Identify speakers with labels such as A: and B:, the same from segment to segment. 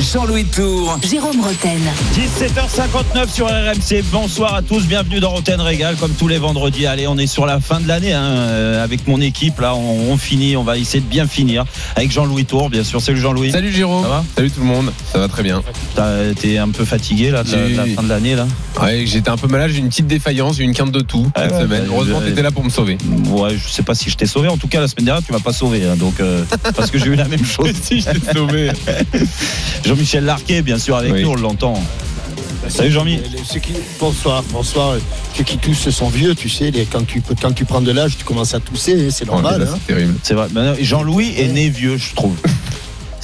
A: Jean-Louis Tour.
B: Jérôme Roten.
C: 17h59 sur RMC. Bonsoir à tous, bienvenue dans Roten Régal, comme tous les vendredis. Allez, on est sur la fin de l'année hein, euh, avec mon équipe. Là, on, on, finit, on va essayer de bien finir avec Jean-Louis Tour, bien sûr. Salut Jean-Louis.
D: Salut Jérôme.
C: Ça va
D: Salut tout le monde. Ça va très bien.
C: T'es un peu fatigué là, de la, de la fin de l'année là
D: Ouais, j'étais un peu malade. J'ai une petite défaillance, j'ai eu une quinte de tout
C: Ah
D: cette
C: ouais,
D: semaine.
C: bah,
D: Heureusement,
C: je-
D: t'étais là pour me sauver.
C: Ouais, je sais pas si je t'ai sauvé. En tout cas, la semaine dernière, tu m'as pas sauvé. hein, donc, euh, parce que j'ai eu la même chose.
D: si, je t'ai sauvé.
C: Jean-Michel Larquet, bien sûr, avec
D: Oui.
C: nous, on l'entend. Salut Jean-Mi.
E: Qui- bonsoir, bonsoir. Ceux qui toussent sont vieux, tu sais. les- quand, tu, quand tu prends de l'âge, tu commences à tousser, hein, c'est
D: Oh,
E: normal. hein.
D: c'est terrible.
C: C'est vrai. Jean-Louis est né vieux, je trouve.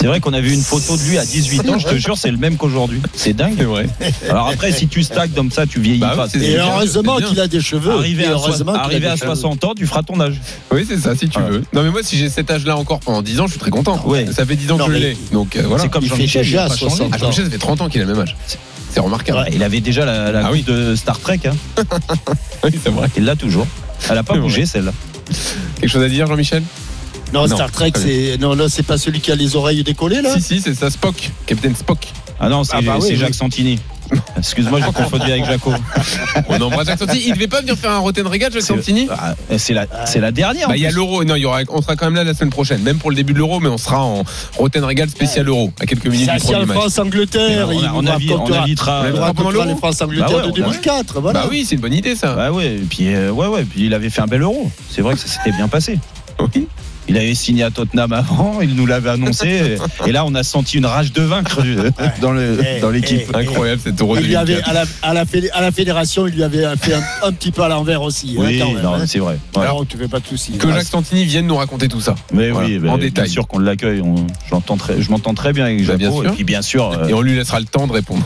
C: C'est vrai qu'on a vu une photo de lui à 18 ans, je te jure, c'est le même qu'aujourd'hui. C'est dingue.
D: C'est vrai.
C: Alors après, si tu stacks comme ça, tu vieillis
D: Bah oui,
C: pas.
D: c'est
E: Et
D: bien,
E: heureusement qu'il a des cheveux.
C: Arrivé à,
E: heureusement
C: soi-
E: qu'il a
C: arrivé
E: des
C: à
E: cheveux.
C: 60 ans, tu feras ton âge.
D: Oui, c'est ça, si tu veux. Non, mais moi, si j'ai cet âge-là encore pendant 10 ans, je suis très content.
C: Ouais.
D: Ça fait 10 ans
E: Non,
D: que je l'ai. Donc euh, voilà.
C: C'est comme
E: Il fait
C: Jean-Michel.
E: déjà
C: il a pas changé.
E: 60
D: Ah, Jean-Michel, ça fait 30 ans qu'il a le même âge. C'est remarquable.
C: Ouais, il avait déjà la, la
D: Ah oui.
C: de Star Trek. hein.
D: Oui, c'est vrai.
C: Il l'a toujours. Elle a pas bougé celle-là.
D: Quelque chose à dire, Jean-Michel?
E: Non,
D: Non,
E: Star Trek, c'est. Non, là, c'est pas celui qui a les oreilles décollées, là
D: Si, si, c'est ça, Spock. Captain Spock.
C: Ah non, c'est
E: Ah bah oui,
C: c'est
E: oui.
C: Jacques Santini. Excuse-moi, j'ai confondu avec Jaco.
D: On embrasse Jacques Santini. Il devait pas venir faire un Roten Regal, Jacques Santini
C: Ah, C'est la, c'est la dernière.
D: Bah, il y a l'euro. Non, il y aura, on sera quand même là la semaine prochaine, même pour le début de l'euro, mais on sera en Roten Regal spécial euro, à quelques minutes du premier match.
E: France-Angleterre.
C: On,
E: il
C: a-
E: nous
C: on, avi- on invitera.
E: Les
D: l'Euro
E: France-Angleterre
C: Bah ouais,
E: de
C: on a-
E: 2004. Voilà.
D: Bah oui, c'est une bonne idée ça.
C: Bah ouais, et puis euh, ouais, ouais, puis il avait fait un bel euro. C'est vrai que ça s'était bien passé.
D: Oui.
C: Il avait signé à Tottenham avant, il nous l'avait annoncé, et là on a senti une rage de vaincre euh, dans
E: Eh,
C: dans l'équipe.
E: eh,
D: Incroyable cet euro
E: Il lui avait,
D: 2004.
E: à, la, à, la fédé- à la fédération, il lui avait fait un, un petit peu à l'envers aussi.
C: Oui,
E: hein,
C: non,
E: hein.
C: c'est vrai. Ouais.
E: Alors, tu fais pas de soucis.
D: Que Jacques Santini vienne nous raconter tout ça.
C: Mais
D: Voilà,
C: oui,
D: en
C: bah, bien
D: détail.
C: sûr qu'on l'accueille. on- j'entends très- Je m'entends très bien avec
D: Bah, bien sûr.
C: et puis bien sûr, euh,
D: Et on lui laissera le temps de répondre.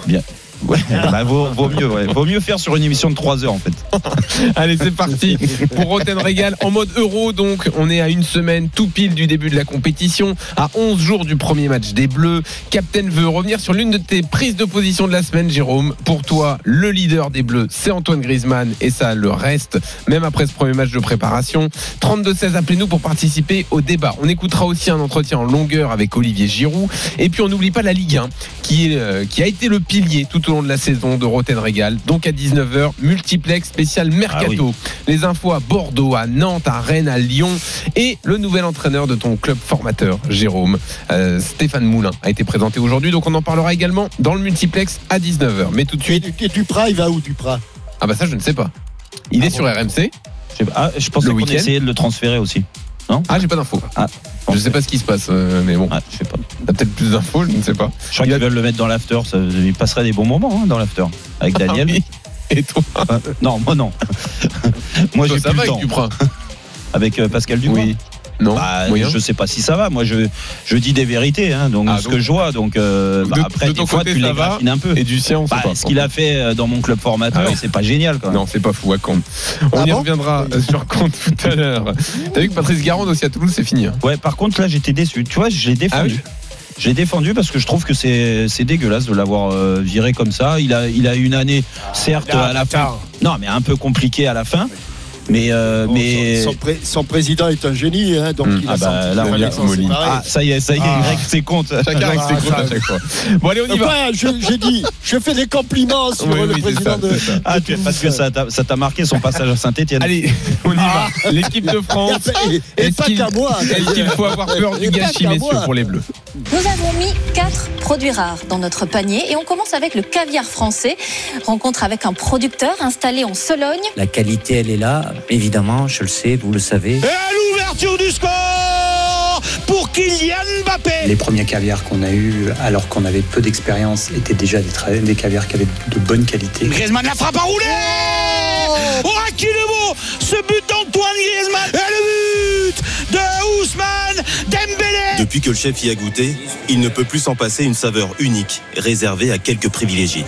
C: Ouais, bah, vaut, mieux, ouais. vaut mieux faire sur une émission de 3 heures en fait.
D: Allez, c'est parti pour Roten Regal en mode euro. Donc, on est à une semaine tout pile du début de la compétition, à 11 jours du premier match des Bleus. Captain veut revenir sur l'une de tes prises de position de la semaine, Jérôme. Pour toi, le leader des Bleus, c'est Antoine Griezmann et ça le reste, même après ce premier match de préparation. 32-16, appelez-nous pour participer au débat. On écoutera aussi un entretien en longueur avec Olivier Giroud. Et puis, on n'oublie pas la Ligue 1, qui, euh, qui a été le pilier tout au long de la saison de Roten Regal. Donc, à 19h, multiplex spécial Mercato. Les infos à Bordeaux, à Nantes, à Rennes, à Lyon. Et le nouvel entraîneur de ton club formateur, Jérôme, euh, Stéphane Moulin, a été présenté aujourd'hui. Donc on en parlera également dans le multiplex à 19h. Mais tout de
E: Et,
D: suite,
E: et Duprat, il va où, Duprat?
D: Ah bah ça je ne sais pas. Il est sur RMC.
C: Je, sais pas. Ah, je pensais qu'on essayait de le transférer aussi.
D: Ah j'ai pas d'infos.
C: Ah,
D: Je sais pas ce qui se passe, euh, mais bon,
C: Ah, je sais pas.
D: t'as peut-être plus d'infos, je ne sais pas.
C: Je crois
D: Il
C: qu'ils veulent le mettre dans l'after. ça- Il passerait des bons moments hein, dans l'after avec Daniel.
D: Ah oui. Et toi,
C: Ah, non, moi non. moi
D: Toi,
C: j'ai
D: ça
C: plus
D: va
C: le
D: avec
C: temps. Avec euh, Pascal Dubois.
D: Oui. Non
C: Bah, je sais pas si ça va. Moi, je, je dis des vérités, hein, donc
D: Ah,
C: ce
D: donc-
C: que je vois. Donc euh, bah,
D: De-
C: après,
D: de
C: des fois,
D: côté,
C: tu les
D: va
C: graffines un peu.
D: Et du sien, on sait
C: Bah,
D: pas.
C: ce qu'il a fait euh, dans mon club formateur,
D: Ah oui.
C: c'est pas génial quand même.
D: Non, c'est pas fou à Caen. On
E: Ah
D: y
E: bon
D: reviendra sur compte tout à l'heure. T'as vu que Patrice Garande aussi à Toulouse, c'est fini. hein.
C: Ouais, par contre, là, j'étais déçu. Tu vois, je l'ai défendu.
D: Ah
C: Je l'ai défendu parce que je trouve que c'est c'est dégueulasse de l'avoir euh, viré comme ça. Il a, il a eu une année, certes, à la fin. Non, mais un peu compliquée à la fin. Mais, euh,
E: Bon,
C: mais...
E: son, son pré- son président est un génie, hein, donc
D: Hum.
E: il a
C: Ah bah,
E: senti
C: là, on
E: séparer.
C: Ah, ça y est, ça y est,
E: Ah.
C: il règle ses comptes.
D: Chacun
E: Ah,
D: comptes à chaque fois. Bon, allez, on y va.
E: J'ai dit, je fais des compliments sur
D: Oui,
E: le
D: oui, c'est
E: président
D: ça,
E: de.
D: c'est ça.
C: Ah, tu- parce que ça t'a marqué son passage à Saint-Etienne.
D: Allez, on y va. L'équipe de France.
E: Et, et pas qu'à moi.
D: Est-ce qu'il faut avoir peur du gâchis, messieurs, pour les Bleus?
F: Nous avons mis quatre produits rares dans notre panier et on commence avec le caviar français. Rencontre avec un producteur installé en Sologne.
G: La qualité, elle est là, évidemment, je le sais, vous le savez.
H: Et à l'ouverture du score pour Kylian Mbappé
G: Les premiers caviars qu'on a eus, alors qu'on avait peu d'expérience, étaient déjà des, tra- des caviars qui avaient de bonne qualité.
H: Griezmann la frappe à rouler
I: Oh, qu'il est beau Ce but d'Antoine Griezmann et le but de Ousmane Dembélé
J: Depuis que le chef y a goûté, il ne peut plus s'en passer une saveur unique, réservée à quelques privilégiés.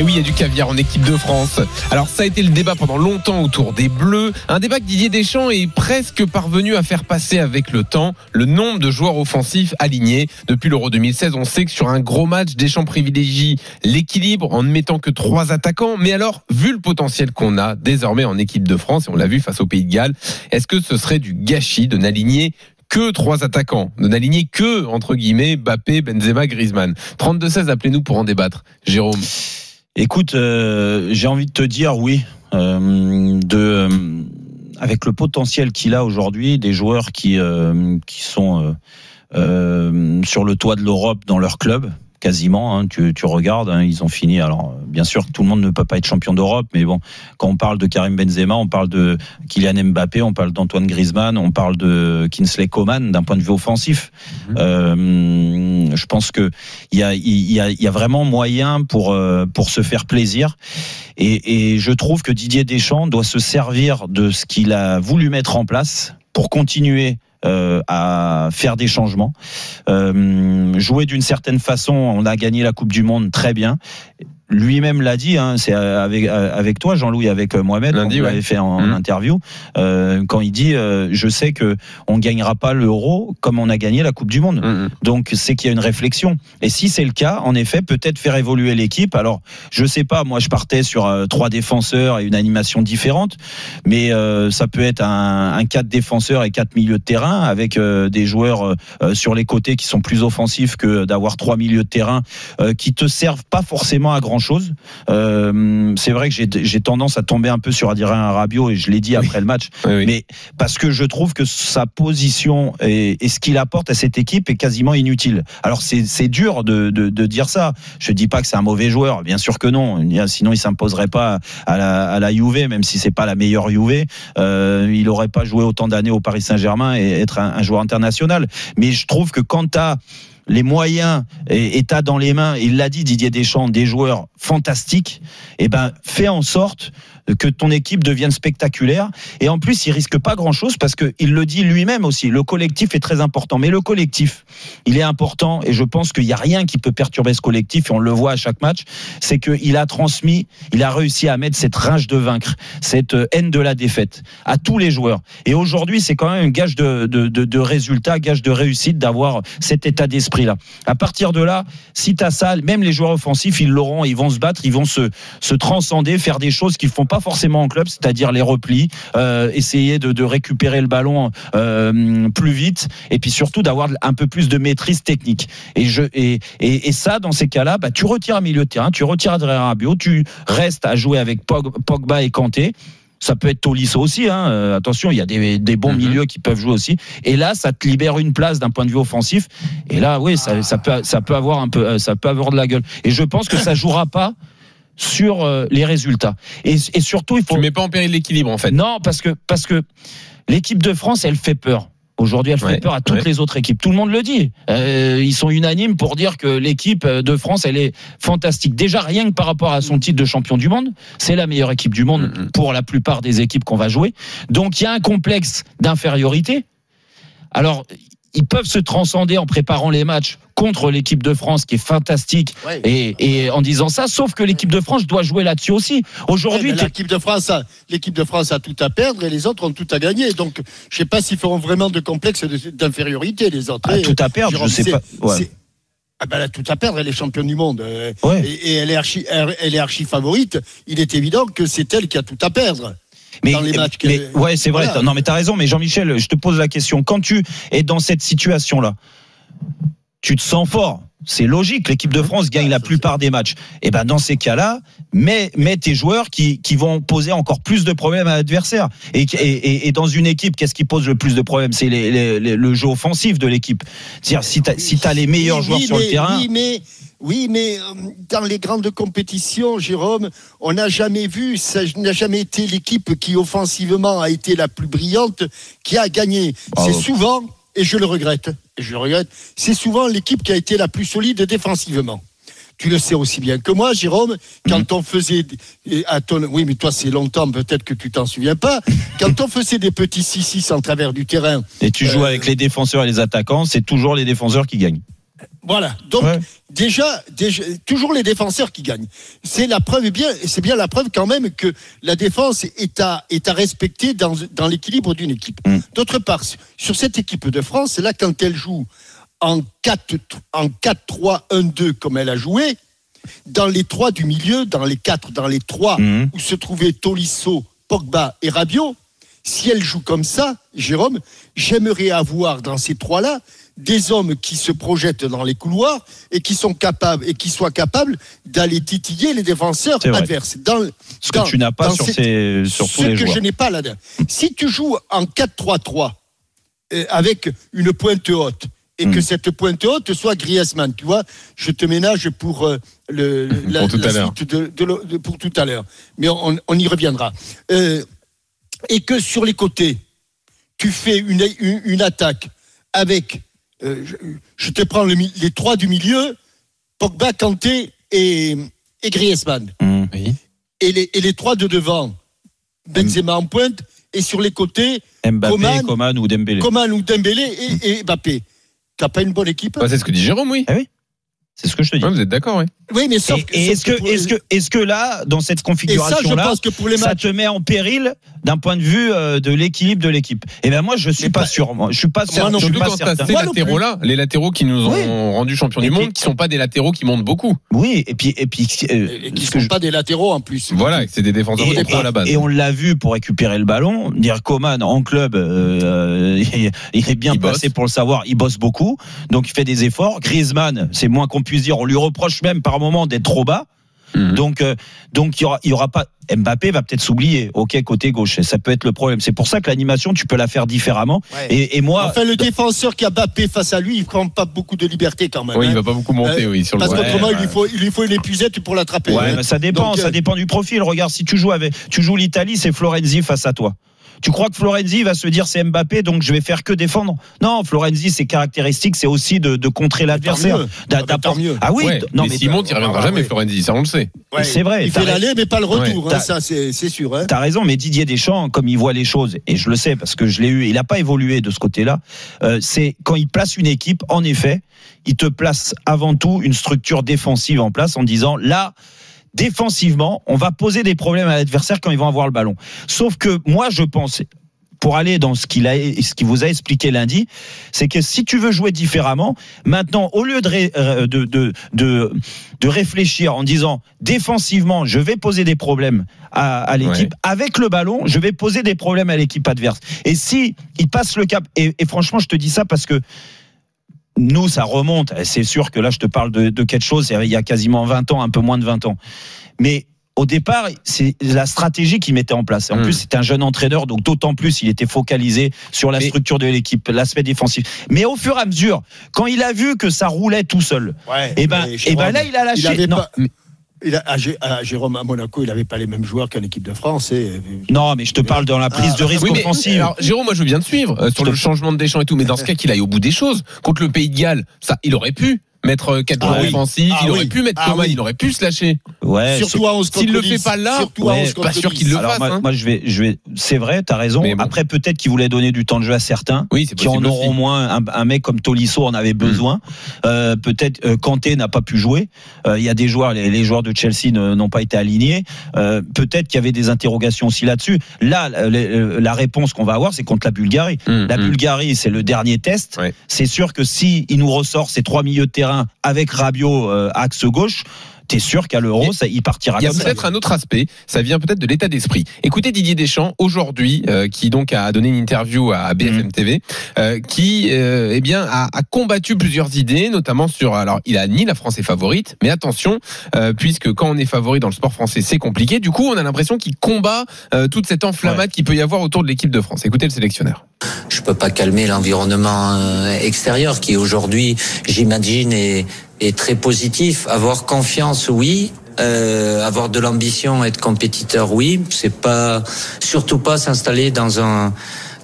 D: Et oui, il y a du caviar en équipe de France. Alors ça a été le débat pendant longtemps autour des Bleus. Un débat que Didier Deschamps est presque parvenu à faire passer avec le temps. Le nombre de joueurs offensifs alignés. Depuis l'Euro 2016, on sait que sur un gros match, Deschamps privilégie l'équilibre en ne mettant que trois attaquants. Mais alors, vu le potentiel qu'on a désormais en équipe de France, et on l'a vu face au Pays de Galles, est-ce que ce serait du gâchis de n'aligner que trois attaquants, de n'aligner que, entre guillemets, Bappé, Benzema, Griezmann? 32-16, appelez-nous pour en débattre. Jérôme
C: Écoute, euh, j'ai envie de te dire oui. Euh, de, euh, avec le potentiel qu'il a aujourd'hui, des joueurs qui, qui sont sur le toit de l'Europe dans leur club, quasiment. hein, tu, tu regardes, hein, ils ont fini. Alors, bien sûr, tout le monde ne peut pas être champion d'Europe, mais bon, quand on parle de Karim Benzema, on parle de Kylian Mbappé, on parle d'Antoine Griezmann, on parle de Kinsley Coman d'un point de vue offensif. Euh, je pense que il y a, y a, y a vraiment moyen pour euh, pour se faire plaisir. Et, et je trouve que Didier Deschamps doit se servir de ce qu'il a voulu mettre en place pour continuer euh, à faire des changements. Euh, jouer d'une certaine façon, on a gagné la Coupe du Monde très bien. Lui-même l'a dit, hein, c'est avec, avec toi, Jean-Louis, avec Mohamed,
D: Lundi,
C: on
D: ouais.
C: l'avait fait en,
D: Mhm.
C: interview, euh, quand il dit euh, Je sais que on gagnera pas l'euro comme on a gagné la Coupe du Monde.
D: Mhm.
C: Donc c'est qu'il y a une réflexion. Et si c'est le cas, en effet, peut-être faire évoluer l'équipe. Alors, je sais pas, moi je partais sur euh, trois défenseurs et une animation différente, mais euh, ça peut être un, un quatre défenseurs et quatre milieux de terrain avec euh, des joueurs euh, sur les côtés qui sont plus offensifs que d'avoir trois milieux de terrain euh, qui te servent pas forcément à grand chose. c'est vrai que j'ai tendance à tomber un peu sur Adrien Rabiot et je l'ai dit après le match,
D: Oui, oui.
C: mais parce que je trouve que sa position et, et ce qu'il apporte à cette équipe est quasiment inutile. Alors c'est dur de, de, de dire ça. Je dis pas que c'est un mauvais joueur, bien sûr que non. Sinon il s'imposerait pas à la, à la Juve, même si c'est pas la meilleure Juve. Euh, il aurait pas joué autant d'années au Paris Saint-Germain et être un, un joueur international. Mais je trouve que quand t'as les moyens et dans les mains, il l'a dit Didier Deschamps, des joueurs fantastiques, et ben fais en sorte que ton équipe devienne spectaculaire. Et en plus, il risque pas grand-chose parce que il le dit lui-même aussi. Le collectif est très important. Mais le collectif, il est important et je pense qu'il n'y a rien qui peut perturber ce collectif et on le voit à chaque match. C'est qu'il a transmis, il a réussi à mettre cette rage de vaincre, cette euh, haine de la défaite à tous les joueurs. Et aujourd'hui, c'est quand même un gage de, de, résultat, gage de réussite d'avoir cet état À partir de là, si tu as ça, même les joueurs offensifs, ils l'auront, ils vont se battre, ils vont se, se transcender, faire des choses qu'ils font pas forcément en club, c'est-à-dire les replis, euh, essayer de, de récupérer le ballon euh, plus vite, et puis surtout d'avoir un peu plus de maîtrise technique. Et, je, et, et, ça, dans ces cas-là, bah, tu retires un milieu de terrain, tu retires Adrien Rabiot, tu restes à jouer avec Pog- Pogba et Kanté. Ça peut être Tolisso aussi. Hein. Euh, attention, il y a des, des bons milieux qui peuvent jouer aussi. Et là, ça te libère une place d'un point de vue offensif. Et là, oui, ça, ça peut, ça peut avoir un peu, euh, ça peut avoir de la gueule. Et je pense que ça jouera pas sur euh, les résultats. Et, et surtout, il faut.
D: Tu mets pas en péril l'équilibre en fait.
C: Non, parce que parce que l'équipe de France, elle fait peur. Aujourd'hui, elle fait
D: Ouais,
C: peur à toutes
D: ouais.
C: les autres équipes. Tout le monde le dit. Euh, ils sont unanimes pour dire que l'équipe de France, elle est fantastique. Déjà, rien que par rapport à son titre de champion du monde, c'est la meilleure équipe du monde pour la plupart des équipes qu'on va jouer. Donc, il y a un complexe d'infériorité. Alors, ils peuvent se transcender en préparant les matchs contre l'équipe de France, qui est fantastique,
E: Ouais.
C: et, et en disant ça. Sauf que l'équipe de France doit jouer là-dessus aussi. Aujourd'hui,
E: Ouais, mais l'équipe de France, a, l'équipe de France a tout à perdre et les autres ont tout à gagner. Donc, je sais pas s'ils feront vraiment de complexe d'infériorité les autres.
C: Ah, tout à perdre,
E: Jérôme,
C: je sais pas. Ouais.
E: Ah ben, elle a tout à perdre, elle est championne du monde. euh,
C: Ouais.
E: Et, et elle, est archi, elle, elle est archi favorite. Il est évident que c'est elle qui a tout à perdre.
C: Mais,
E: dans les matchs
C: mais-
E: que-
C: ouais, c'est vrai.
E: Voilà.
C: Non, mais t'as raison. Mais Jean-Michel, je te pose la question. Quand tu es dans cette situation-là, tu te sens fort. C'est logique. L'équipe de France gagne la plupart des matchs. Et ben, dans ces cas-là, mets, mets tes joueurs qui, qui vont poser encore plus de problèmes à l'adversaire. Et, et, et- dans une équipe, qu'est-ce qui pose le plus de problèmes? C'est les- les- les- le jeu offensif de l'équipe. C'est-à-dire, si t'as si t'as les meilleurs
E: Oui,
C: joueurs
E: oui,
C: sur
E: mais-
C: le terrain.
E: Oui, mais, oui, mais euh, dans les grandes compétitions, Jérôme, on n'a jamais vu, ça n'a jamais été l'équipe qui offensivement a été la plus brillante qui a gagné. C'est souvent, et je le regrette, et je le regrette, c'est souvent l'équipe qui a été la plus solide défensivement. tu le sais aussi bien que moi, Jérôme, quand on faisait, et à ton- oui, mais toi c'est longtemps, peut-être que tu t'en souviens pas, quand on faisait des petits 6-6 en travers du terrain,
C: Et tu joues
E: Euh,
C: avec les défenseurs et les attaquants, c'est toujours les défenseurs qui gagnent.
E: Voilà. Donc
C: Ouais.
E: déjà, déjà, toujours les défenseurs qui gagnent. C'est la preuve et bien, c'est bien la preuve quand même que la défense est à est à respecter dans dans l'équilibre d'une équipe.
C: Mm.
E: D'autre part, sur cette équipe de France, là quand elle joue en 4 en 4-3-1-2 comme elle a joué, dans les trois du milieu, dans les quatre, dans les trois
C: Mhm.
E: où se trouvaient Tolisso, Pogba et Rabiot, si elle joue comme ça, Jérôme, j'aimerais avoir dans ces trois-là des hommes qui se projettent dans les couloirs et qui sont capables et qui soient capables d'aller titiller les défenseurs adverses. Dans,
C: Ce
E: dans-
C: que tu n'as pas sur, ces, sur tous
E: ce
C: les
E: que
C: joueurs.
E: je n'ai pas là-dedans. Si tu joues en 4-3-3 euh, avec une pointe haute et
C: Hmm.
E: que cette pointe haute soit Griezmann, tu vois, je te ménage pour euh, le, la,
D: tout à
E: la suite de, de le- de- pour tout à l'heure. Mais on, on y reviendra. Euh, et que sur les côtés, tu fais une, une, une attaque avec, euh, je, je te prends le les trois du milieu, Pogba, Kanté et, et Griezmann.
D: Oui.
E: et les, et les trois de devant, Benzema en pointe, et sur les côtés,
C: Mbappé,
E: Coman-
C: Coman, ou Dembélé.
E: Coman ou Dembélé et, et Mbappé. T'as pas une bonne équipe
D: Bah, c'est ce que dit Jérôme, oui?
C: C'est ce que je te dis.
D: Ouais, vous êtes d'accord, oui.
E: Oui, mais sauf
C: Et,
E: que.
C: est-ce que, est-ce que, est-ce que là, dans cette
E: ça,
C: configuration-là, ça
E: matchs.
C: te met en péril d'un point de vue euh, de l'équilibre de l'équipe Eh ben moi, je suis
E: Mais
C: pas,
E: pas-
C: sûr. Moi, je suis pas certain.
E: non
C: je suis
D: Surtout
C: pas certain.
D: ces
E: Moi
D: latéraux-là, les latéraux qui nous ont
C: Oui.
D: rendu champions
C: Et
D: du
C: puis-
D: monde, qui sont pas des latéraux qui montent beaucoup.
C: Oui, et puis, et puis, euh,
E: Et qui ne sont
C: je-
E: pas des latéraux en plus.
D: Voilà, c'est des défenseurs
C: Et,
D: centraux à la base.
C: et on l'a vu pour récupérer le ballon. Dire Coman en club, euh, il- est bien
D: Il bosse.
C: pour le savoir. Il bosse beaucoup, donc il fait des efforts. Griezmann, c'est moins qu'on puisse dire. On lui reproche même par moment d'être trop bas.
D: Mhm.
C: Donc, euh, donc il y aura, il y aura pas. Mbappé va peut-être s'oublier. Ok, côté gauche, et ça peut être le problème. C'est pour ça que l'animation, tu peux la faire différemment.
E: Ouais.
C: Et, et moi,
E: Enfin, le défenseur qui a Mbappé face à lui, il prend pas beaucoup de liberté quand même.
D: Oui, il
E: hein.
D: va pas beaucoup monter,
E: Euh,
D: oui, sur le
E: Parce
D: Ouais,
E: qu'autrement, il,
D: ouais.
E: lui faut, il lui faut une épuisette pour l'attraper.
C: Ouais,
E: hein.
C: mais ça dépend,
E: Donc, euh,
C: ça dépend du profil. Regarde, si tu joues avec, tu joues l'Italie, c'est Florenzi face à toi. Tu crois que Florenzi va se dire c'est Mbappé, donc je vais faire que défendre? Non, Florenzi, ses caractéristiques, c'est aussi de, de contrer l'adversaire.
E: Ah.
C: Ah oui,
D: Ouais,
C: non
D: mais
C: mais
D: s'il monte, il reviendra
E: Ah,
D: jamais,
E: ouais.
D: Florenzi, ça on le sait.
E: ouais,
C: c'est vrai,
E: Il fait l'aller, mais pas le retour.
C: Ouais.
E: hein, ça, c'est c'est sûr. hein.
C: T'as raison, mais Didier Deschamps, comme il voit les choses, et je le sais parce que je l'ai eu, il n'a pas évolué de ce côté-là. euh, c'est quand il place une équipe, en effet, il te place avant tout une structure défensive en place en disant là. Défensivement, on va poser des problèmes à l'adversaire quand ils vont avoir le ballon. Sauf que moi, je pense, pour aller dans ce qu'il a, ce qu'il vous a expliqué lundi, c'est que si tu veux jouer différemment, maintenant, au lieu de, euh, de, de, de, de réfléchir en disant défensivement, je vais poser des problèmes à, à l'équipe, avec le ballon, je vais poser des problèmes à l'équipe adverse. Et si il passe le cap, et, et franchement, je te dis ça parce que nous, ça remonte. C'est sûr que là, je te parle de, de quelque chose, il y a quasiment 20 ans, un peu moins de 20 ans. Mais au départ, c'est la stratégie qu'il mettait en place. En
D: Mm.
C: plus, c'était un jeune entraîneur, donc d'autant plus, il était focalisé sur la
D: Mais-
C: structure de l'équipe, l'aspect défensif. Mais au fur et à mesure, quand il a vu que ça roulait tout seul,
E: Ouais,
C: et ben,
E: mais
C: et
E: Jérôme,
C: ben là, il a lâché.
E: Il avait
C: non,
E: pas- il a- à, Gé- à Jérôme, à Monaco, il n'avait pas les mêmes joueurs qu'en équipe de France. Et,
C: non, mais je te parle dans la prise de risque
D: Oui, mais,
C: offensive.
D: alors, Jérôme, moi je veux bien te suivre euh, sur le changement de Deschamps et tout, mais dans ce cas qu'il aille au bout des choses. Contre le Pays de Galles, ça, il aurait pu mettre quatre
E: Ah
D: joueurs
E: oui.
D: offensifs,
E: Ah
D: il aurait
E: oui.
D: pu mettre
E: Ah
D: Coman,
E: oui.
D: il aurait pu se lâcher.
C: ouais,
E: surtout à 11 contre
D: S'il le
E: 10.
D: fait pas là,
E: surtout à
C: ouais,
E: 11 contre
D: pas sûr
E: 10.
D: qu'il le
C: Alors,
D: fasse,
C: moi,
D: hein.
C: moi, je vais, je vais. C'est vrai, t'as raison.
D: Bon.
C: Après, peut-être qu'il voulait donner du temps de jeu à certains.
D: Oui,
C: qui en auront
D: aussi.
C: moins. Un, un mec comme Tolisso en avait besoin. Euh, peut-être euh, Kanté n'a pas pu jouer. Euh, Il y a des joueurs, les, les joueurs de Chelsea ne- n'ont pas été alignés. Euh, peut-être qu'il y avait des interrogations aussi là-dessus. Là, la, réponse qu'on va avoir, c'est contre la Bulgarie.
D: Hum,
C: La
D: hum.
C: Bulgarie, c'est le dernier test.
D: Ouais.
C: C'est sûr que si il nous ressort ces trois milieux de terrain avec Rabiot euh, axe gauche, t'es sûr qu'à l'Euro, ça, il partira
D: Il y a peut-être un autre aspect, ça vient peut-être de l'état d'esprit. Écoutez Didier Deschamps aujourd'hui, euh, qui donc a donné une interview à BFM
C: Mhm.
D: TV, euh, qui euh, eh bien a, a combattu plusieurs idées, notamment sur alors il a ni la France est favorite, mais attention, euh, puisque quand on est favori dans le sport français, c'est compliqué. Du coup, on a l'impression qu'il combat euh, toute cette enflammade qu'il peut y avoir autour de l'équipe de France. Écoutez le sélectionneur.
G: Je peux pas calmer l'environnement extérieur qui aujourd'hui, j'imagine, est, est très positif. Avoir confiance, oui. Euh, avoir de l'ambition, être compétiteur, oui. C'est pas surtout pas s'installer dans un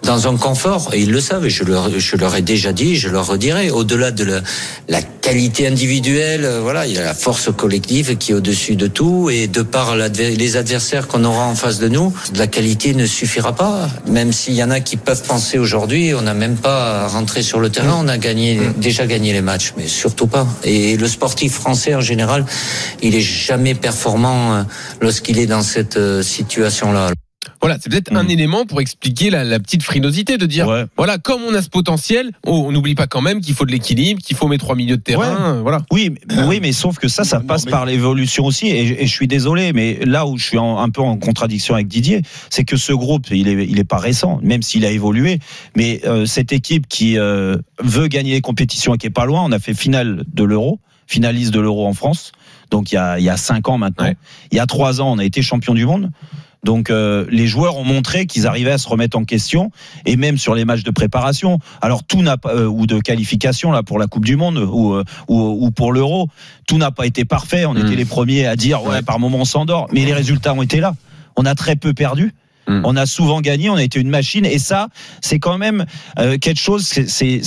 G: dans un confort, et ils le savent, et je leur, je leur ai déjà dit, je leur redirai, au-delà de la, la qualité individuelle, euh, voilà, il y a la force collective qui est au-dessus de tout, et de par les adversaires qu'on aura en face de nous, la qualité ne suffira pas, même s'il y en a qui peuvent penser aujourd'hui, on n'a même pas rentré sur le terrain, on a gagné, déjà gagné les matchs, mais surtout pas. Et le sportif français en général, il est jamais performant euh, lorsqu'il est dans cette euh, situation-là.
D: Voilà, c'est peut-être un élément pour expliquer la, la petite frilosité de dire, voilà, comme on a ce potentiel, oh, on n'oublie pas quand même qu'il faut de l'équilibre, qu'il faut mes trois milieux de terrain, euh, voilà.
C: Oui, mais- oui, mais sauf que ça, ça passe par l'évolution aussi. Et, et je suis désolé, mais là où je suis en- un peu en contradiction avec Didier, c'est que ce groupe, il est, il est pas récent, même s'il a évolué. Mais euh, cette équipe qui euh, veut gagner les compétitions et qui est pas loin, on a fait finale de l'Euro, finaliste de l'Euro en France. Donc il y a, il y a cinq ans maintenant. Il y a trois ans, on a été champion du monde. Donc euh, les joueurs ont montré qu'ils arrivaient à se remettre en question et même sur les matchs de préparation. Alors tout n'a pas euh, ou de qualification là pour la Coupe du Monde ou euh, ou, ou pour l'Euro, tout n'a pas été parfait. On était les premiers à dire ouais par moment on s'endort, mais les résultats ont été là. On a très peu perdu. On a souvent gagné, on a été une machine, et ça, c'est quand même euh, quelque chose. c'est-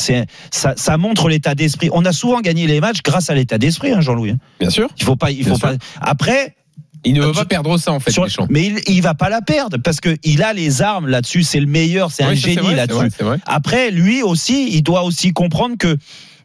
C: ça, ça montre l'état d'esprit. On a souvent gagné les matchs grâce à l'état d'esprit, hein, Jean-Louis.
D: Bien sûr.
C: Il faut pas, il
D: Bien
C: faut
D: sûr.
C: pas. Après,
D: il ne veut pas perdre ça en fait.
C: Sur- mais il, il va pas la perdre parce que il a les armes là-dessus. C'est le meilleur, c'est
D: Oui,
C: un génie là-dessus. Après, lui aussi, il doit aussi comprendre que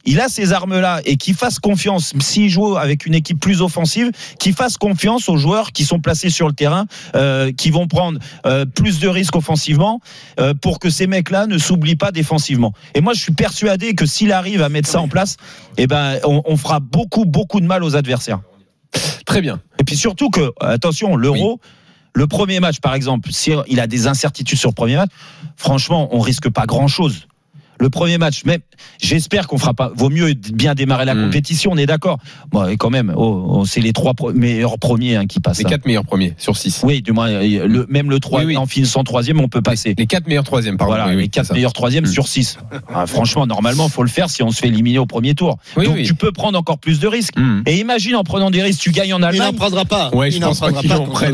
C: il a ces armes-là et qu'il fasse confiance, s'il joue avec une équipe plus offensive, qu'il fasse confiance aux joueurs qui sont placés sur le terrain, euh, qui vont prendre euh, plus de risques offensivement, euh, pour que ces mecs-là ne s'oublient pas défensivement. Et moi, je suis persuadé que s'il arrive à mettre ça en place, eh ben, on, on fera beaucoup, beaucoup de mal aux adversaires.
D: Très bien.
C: Et puis surtout que, attention, l'euro. Le premier match, par exemple, si il a des incertitudes sur le premier match, franchement, on risque pas grand-chose. Le premier match, même, j'espère qu'on fera pas. Vaut mieux bien démarrer la compétition, on est d'accord. Bon, et quand même, oh, oh, c'est les trois pro- meilleurs premiers hein, qui passent.
D: Les
C: hein.
D: quatre meilleurs premiers sur six.
C: Oui, du moins, le, même le 3 en finissant troisième, on peut passer.
D: Les quatre meilleurs troisièmes, pardon.
C: Voilà,
D: oui, oui,
C: les quatre meilleurs troisièmes sur 6. franchement, normalement, faut le faire si on se fait éliminer au premier tour.
D: Oui,
C: Donc
D: oui.
C: tu peux prendre encore plus de risques. Et imagine en prenant des risques, tu gagnes en
E: Il
C: Allemagne.
E: n'en prendra pas.
D: Ouais,
E: il
D: je
E: n'en
D: pense pas en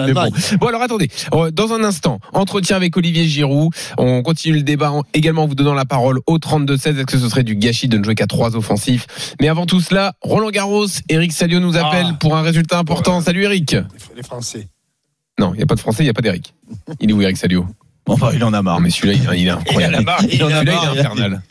D: mais bon. alors attendez. Euh, Dans un instant, entretien avec Olivier Giroud. On continue le débat en- également en vous donnant la parole au 32-16. Est-ce que ce serait du gâchis de ne jouer qu'à trois offensifs? Mais avant tout cela, Roland Garros, Eric Salio nous appelle
E: Ah.
D: pour un résultat important. Salut Eric.
E: Les Français.
D: Non, il n'y a pas de français, il n'y a pas d'Eric. Il est où Eric Salio?
C: Bon, bah, il en a marre.
D: mais celui-là, il, il est incroyable.
C: Il en a marre, il en a
D: Celui-là,
C: marre,
D: il est infernal.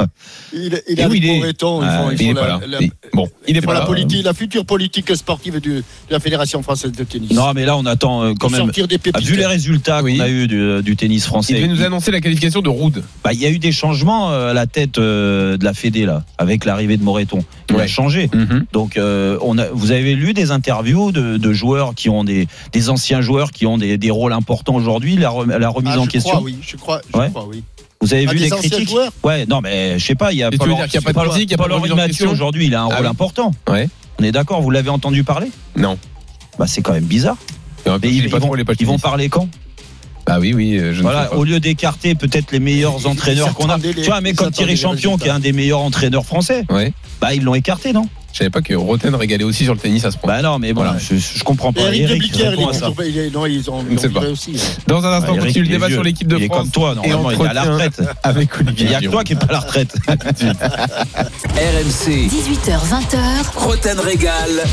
E: Il, il a
D: il
E: ils
D: Ah, il Il- Bon, il est
E: pour
D: pas
E: la, politique, la future politique sportive de la Fédération française de tennis.
C: Non, mais là, on attend euh, quand même.
E: sortir des pépites.
C: Vu les résultats qu'on a eu du, du tennis
D: Il
C: français,
D: devait nous annoncer la qualification de Roud.
C: bah, il y a eu des changements euh, à la tête euh, de la Fédé là, avec l'arrivée de Moreton. Il a changé.
D: Mhm.
C: Donc, euh, on a, vous avez lu des interviews de, de joueurs qui ont des, des anciens joueurs qui ont des, des rôles importants aujourd'hui, la, rem- la remise
E: Ah,
C: en question.
E: crois, oui, je crois, je
C: Ouais.
E: crois, oui.
C: Vous avez
E: Ah,
C: vu
E: anciens
C: critiques Ouais, non, mais je sais pas, il y a
D: pas de
C: Paul-
D: il y a
C: Paul Mathieu aujourd'hui, il a un
D: Ah
C: rôle
D: oui.
C: important.
D: Ouais.
C: On est d'accord, vous l'avez entendu parler?
D: Non.
C: Bah, c'est quand même bizarre.
D: Mais
C: ils, ils vont,
D: les
C: ils parler quand?
D: Ah oui, oui, euh, je ne
C: Voilà,
D: sais pas.
C: au lieu d'écarter peut-être les meilleurs entraîneurs qu'on a. Tu
E: les-
C: vois, un mec comme Thierry
E: les
C: Champion, qui est un des meilleurs entraîneurs français,
D: Ouais.
C: bah ils l'ont écarté, non?
D: Je savais pas que Roten régalait aussi sur le tennis à ce point.
C: Bah non, mais bon,
D: Voilà.
C: je, je comprends pas.
E: Eric,
C: Eric,
E: Debliquer, il
C: réponds
E: est
C: à ça.
E: toujours- il est- non, ils ont ils aussi. hein.
D: Dans un instant, on continue le
C: il est
D: débat
C: vieux.
D: sur l'équipe de
C: Il est
D: France.
C: comme toi, normalement, il est à la retraite.
D: Avec
C: Il
D: Olivier
C: n'y a que toi qui est pas à la retraite.
A: RMC,
B: 18h20h,
A: Roten Régal.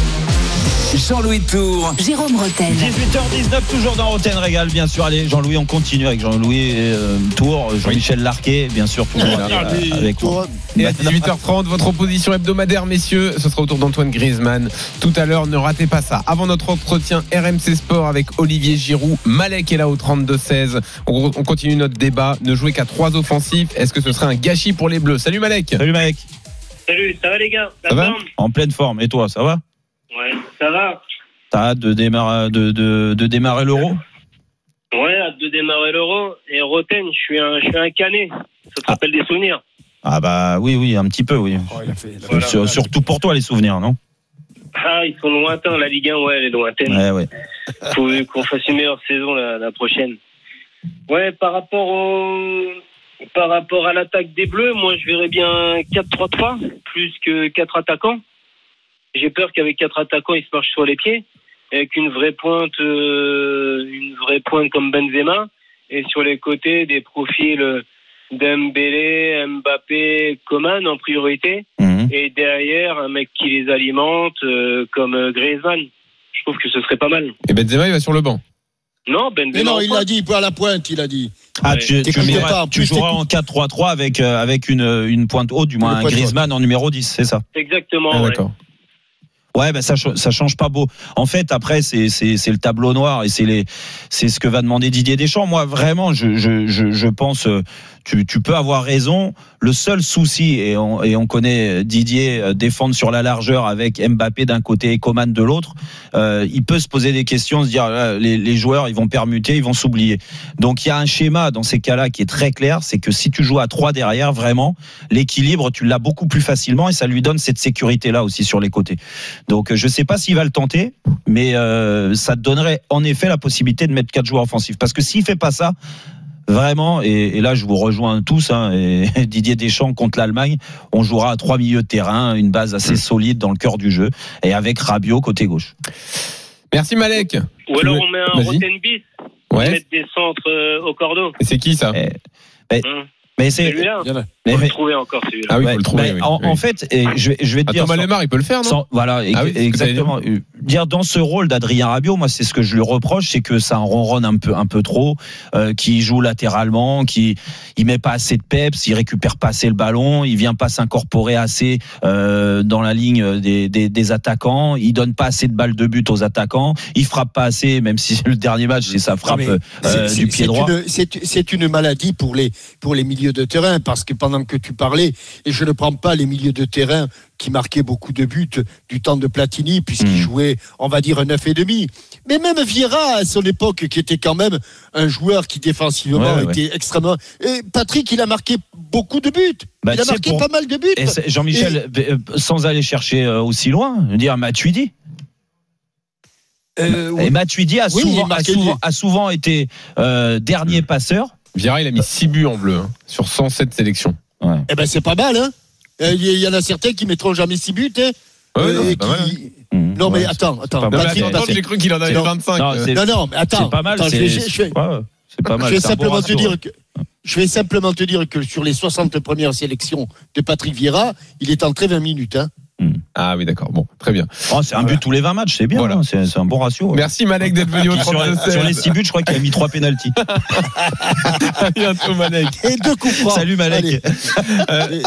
A: Jean-Louis Tour.
B: Jérôme Roten.
C: 18h19, toujours dans Roten Régal, bien sûr. Allez, Jean-Louis, on continue avec Jean-Louis euh, Tour, Jean-Michel Larquet, bien sûr, toujours euh, avec.
D: Et à 18h30, votre opposition hebdomadaire, messieurs, ce sera au tour d'Antoine Griezmann. Tout à l'heure, ne ratez pas ça. Avant notre entretien RMC Sport avec Olivier Giroud, Malek est là au 32-16. On, on continue notre débat. Ne jouer qu'à trois offensifs. Est-ce que ce serait un gâchis pour les Bleus? Salut Malek.
C: Salut mec,
K: Salut, ça va les gars?
D: Ça va?
C: en pleine forme. Et toi, ça va?
K: Ouais, ça va.
C: T'as hâte de démarrer, de, de, de démarrer l'euro?
K: Ouais, hâte de démarrer l'euro. Et Roten, je suis un, je suis un canet. Ça te rappelle des souvenirs?
C: Ah bah oui, oui, un petit peu, oui.
E: Oh, il a fait- il a fait-
K: Voilà.
C: Sur- surtout pour toi, les souvenirs, non?
K: Ah, ils sont lointains. La Ligue 1, ouais, elle est lointaine.
C: Ouais, ouais.
K: Faut qu'on fasse une meilleure saison la, la prochaine. Ouais, par rapport au. Par rapport à l'attaque des Bleus, moi je verrais bien 4-3-3 plus que 4 attaquants. J'ai peur qu'avec 4 attaquants, ils se marchent sur les pieds. Avec une vraie pointe, euh, une vraie pointe comme Benzema. Et sur les côtés, des profils euh, Dembélé, Mbappé, Coman en priorité.
C: Mhm.
K: Et derrière, un mec qui les alimente euh, comme Griezmann. Je trouve que ce serait pas mal.
D: Et Benzema, il va sur le banc.
K: Non, Benzema.
E: Mais non, il l'a dit, à la pointe, il a dit.
C: Ah,
K: Ouais.
C: tu, tu joueras,
E: pas, en
C: tu
E: plus,
C: joueras en 4-3-3 avec, euh, avec une, une pointe haute, du moins un Griezmann en numéro 10, c'est ça?
K: Exactement.
D: Ah,
K: ouais.
D: d'accord.
C: Ouais, ben ça, ch- ça change pas beau. En fait, après, c'est, le tableau noir et c'est ce que va demander Didier Deschamps. Moi, vraiment, je pense, euh, tu, tu peux avoir raison. Le seul souci, et on, et on connaît Didier euh, défendre sur la largeur avec Mbappé d'un côté et Coman de l'autre, euh, il peut se poser des questions, se dire, là, les, les joueurs, ils vont permuter, ils vont s'oublier. Donc, il y a un schéma dans ces cas-là qui est très clair, c'est que si tu joues à trois derrière, vraiment, l'équilibre, tu l'as beaucoup plus facilement et ça lui donne cette sécurité-là aussi sur les côtés. Donc euh, je ne sais pas s'il va le tenter, mais euh, ça donnerait en effet la possibilité de mettre quatre joueurs offensifs. Parce que s'il fait pas ça, vraiment, et, et là je vous rejoins tous, hein, et Didier Deschamps contre l'Allemagne, on jouera à trois milieux de terrain, une base assez solide dans le cœur du jeu, et avec Rabiot côté gauche.
D: Merci Malek.
K: Ou alors on met un
D: Vas-y.
K: Roten bis.
D: Ouais.
K: Mettre des centres euh, au cordeau.
D: Et c'est qui ça?
C: Eh, mais,
K: Hum.
C: Mais c'est.
K: Celui-là. Faut
C: mais-
K: le trouver encore celui-là.
D: Ah oui,
C: ouais,
D: faut le trouver.
C: mais
D: oui.
C: en,
D: Oui.
C: en fait, et je, vais, je vais te
D: Ah,
C: dire.
D: Thomas
C: sans-
D: Lemar, il peut le faire, non
C: sans- voilà,
D: Ah oui, c'est ce que
C: exactement. Euh, Dire dans ce rôle d'Adrien Rabiot, moi c'est ce que je lui reproche, c'est que ça en ronronne un peu, un peu trop, euh, qui joue latéralement, qui il met pas assez de peps, il récupère pas assez le ballon, il vient pas s'incorporer assez euh, dans la ligne des, des, des attaquants, il donne pas assez de balles de but aux attaquants, il frappe pas assez, même si le dernier match c'est sa frappe
E: mais
C: euh,
E: C'est-
C: du
E: c'est-
C: pied
E: c'est
C: droit.
E: une- C'est c'est une maladie pour les, pour les milieux de terrain, parce que pendant que tu parlais, et je ne prends pas les milieux de terrain qui marquaient beaucoup de buts du temps de Platini, puisqu'il
C: Mm.
E: jouait, on va dire, un 9,5. Mais même Vieira, à son époque, qui était quand même un joueur qui défensivement
C: Ouais, ouais,
E: était extrêmement... Et Patrick, il a marqué beaucoup de buts.
C: Bah,
E: il a marqué
C: pour-
E: pas mal de buts.
C: Jean-Michel, euh, sans aller chercher euh, aussi loin, dire Matuidi.
E: Euh.
C: Et Matuidi a,
E: Oui,
C: souvent, a,
E: marquait
C: souvent,
E: des-
C: a souvent été euh, dernier passeur.
D: Vieira, il a mis 6 buts en bleu hein, sur 107 sélections.
C: Ouais.
E: Eh ben, c'est pas mal, hein. Euh, Il y, en a certains qui mettront jamais six buts, hein.
D: Ouais, non,
E: Euh,
D: pas mal, hein.
E: qui-
C: Mmh,
E: Non, mais attends, attends.
D: j'ai cru qu'il en avait
E: Non.
D: 25.
C: Non,
E: Non, non, mais attends.
C: C'est pas mal.
E: attends, je
C: c'est-
E: vais- je vais-
C: ouais, ouais, c'est pas mal.
E: Je vais
C: c'est un bon
E: simplement te
C: ratio.
E: dire que je vais simplement te dire que sur les 60 premières sélections de Patrick Vieira, il est entré 20 minutes. Hein.
D: Ah oui, d'accord. Bon, très bien.
C: Oh, c'est un but tous les 20 matchs, c'est bien.
D: Voilà.
C: hein, C'est c'est un bon ratio.
D: Merci Malek d'être venu au
C: Puis sur,
D: 32
C: sur les 6 buts, je crois qu'il a mis 3 pénalties.
D: À bientôt Malek.
E: Et deux coups francs.
C: Salut Malek.
E: Allez,
D: Euh,
E: Et- et-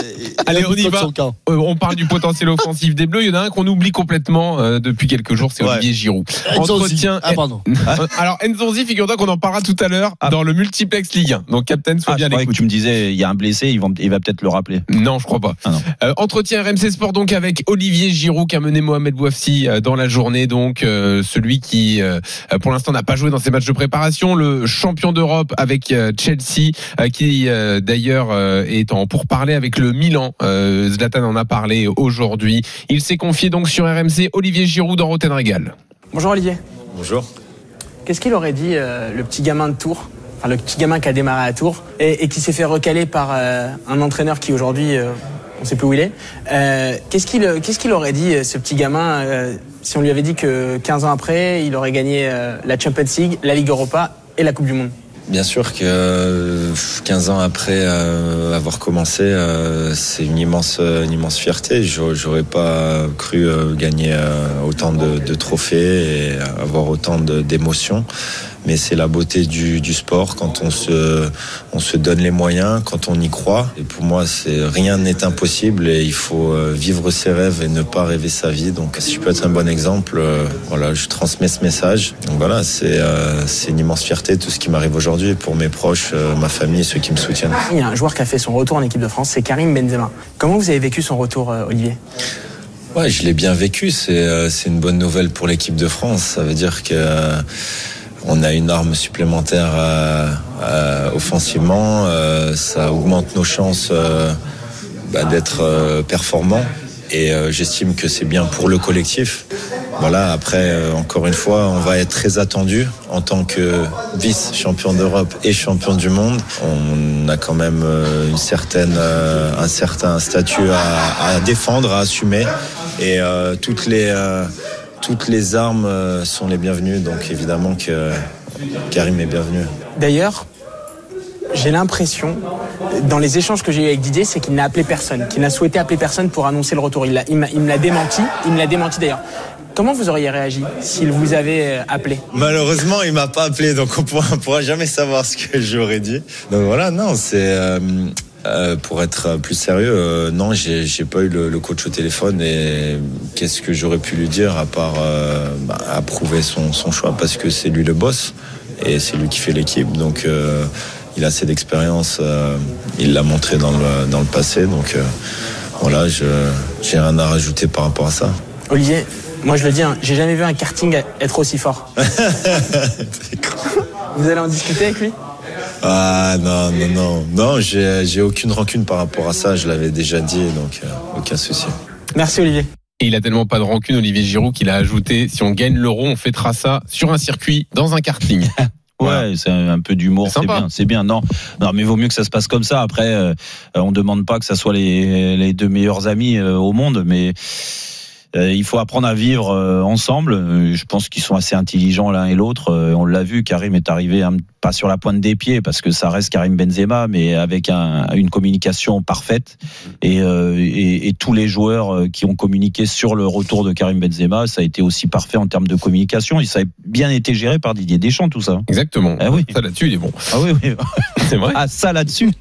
D: Allez,
E: un
D: on y va. Euh, on parle du potentiel offensif des Bleus. Il y en a un qu'on oublie complètement euh, depuis quelques jours, c'est
C: Ouais.
D: Olivier Giroud. Entretien.
E: Ah, pardon.
D: Alors Nzonzi, figure-toi qu'on en parlera tout à l'heure
C: Ah.
D: dans le multiplex Ligue 1. Donc Captain, sois
C: Ah,
D: bien
C: que
D: l'écoute.
C: tu me disais, il y a un blessé, il va peut-être le rappeler.
D: Non, je crois pas.
C: Ah non.
D: Euh, entretien RMC Sport donc avec Olivier Giroud qui a mené Mohamed Bouafsi euh, dans la journée donc euh, celui qui euh, pour l'instant n'a pas joué dans ses matchs de préparation, le champion d'Europe avec euh, Chelsea euh, qui euh, d'ailleurs euh, est en pourparlers avec le Milan. Euh, Zlatan en a parlé aujourd'hui. Il s'est confié donc sur RMC Olivier Giroud dans Roten Régal.
L: Bonjour Olivier.
M: Bonjour.
L: Qu'est-ce qu'il aurait dit euh, le petit gamin de Tours, enfin le petit gamin qui a démarré à Tours et, et qui s'est fait recaler par euh, un entraîneur qui aujourd'hui, euh, on sait plus où il est. Euh, qu'est-ce qu'il aurait dit euh, ce petit gamin euh, si on lui avait dit que 15 ans après, il aurait gagné la Champions League, la Ligue Europa et la Coupe du Monde?
N: Bien sûr que euh, 15 ans après avoir commencé, c'est une immense, une immense fierté. J'aurais pas cru gagner autant de, de trophées et avoir autant d'émotions. Mais c'est la beauté du, du sport quand on se, on se donne les moyens, quand on y croit. Et pour moi, c'est rien n'est impossible et il faut euh, vivre ses rêves et ne pas rêver sa vie. Donc, si je peux être un bon exemple, euh, voilà, je transmets ce message. Donc voilà, c'est euh, c'est une immense fierté tout ce qui m'arrive aujourd'hui pour mes proches, euh, ma famille, ceux qui me soutiennent.
L: Il y a un joueur qui a fait son retour en équipe de France, c'est Karim Benzema. Comment vous avez vécu son retour, Olivier?
N: Ouais, je l'ai bien vécu. C'est une bonne nouvelle pour l'équipe de France. Ça veut dire que on a une arme supplémentaire euh, euh, offensivement. Euh, ça augmente nos chances bah, d'être performants. Et j'estime que c'est bien pour le collectif. Voilà. Après, encore une fois, on va être très attendu en tant que vice champion d'Europe et champion du monde. On a quand même une certaine, un certain statut à, à défendre, à assumer. Et toutes les toutes les armes euh, sont les bienvenues. Donc évidemment que Karim est bienvenu.
L: D'ailleurs, j'ai l'impression, dans les échanges que j'ai eu avec Didier, c'est qu'il n'a appelé personne, qu'il n'a souhaité appeler personne pour annoncer le retour. Il, me l'a démenti, il me l'a démenti d'ailleurs. Comment vous auriez réagi s'il vous avait euh, appelé?
N: Malheureusement, il m'a pas appelé, donc on pourra, on pourra jamais savoir ce que j'aurais dit. Donc voilà, non, c'est euh, euh, pour être plus sérieux, euh, non, j'ai j'ai pas eu le, le coach au téléphone et qu'est-ce que j'aurais pu lui dire à part euh, bah, approuver son, son choix? Parce que c'est lui le boss et c'est lui qui fait l'équipe, donc il a assez d'expérience, il l'a montré dans le dans le passé, donc voilà, je j'ai rien à rajouter par rapport à ça.
L: Olivier, moi je le dis, hein, j'ai jamais vu un karting être aussi fort. vous allez en discuter avec lui?
N: Ah non, non, non. Non, j'ai j'ai aucune rancune par rapport à ça, je l'avais déjà dit, donc euh, aucun souci.
L: Merci Olivier.
D: Et il a tellement pas de rancune, Olivier Giroud, qu'il a ajouté si on gagne l'euro, on fêtera ça sur un circuit, dans un karting.
C: Ouais, c'est un peu d'humour,
D: C'est
C: bien, c'est bien. Non, non, mais vaut mieux que ça se passe comme ça. Après, euh, on demande pas que ça soit les, les deux meilleurs amis euh, au monde, mais euh, il faut apprendre à vivre euh, ensemble. Je pense qu'ils sont assez intelligents l'un et l'autre. Euh, On l'a vu, Karim est arrivé un- pas sur la pointe des pieds parce que ça reste Karim Benzema, mais avec un- une communication parfaite. Et, euh, et, et tous les joueurs euh, qui ont communiqué sur le retour de Karim Benzema, ça a été aussi parfait en termes de communication. Et ça a bien été géré par Didier Deschamps, tout ça.
D: Exactement.
C: Ah oui.
D: Ça là-dessus, il est bon.
C: Ah oui, oui.
D: C'est vrai.
C: Ah, ça là-dessus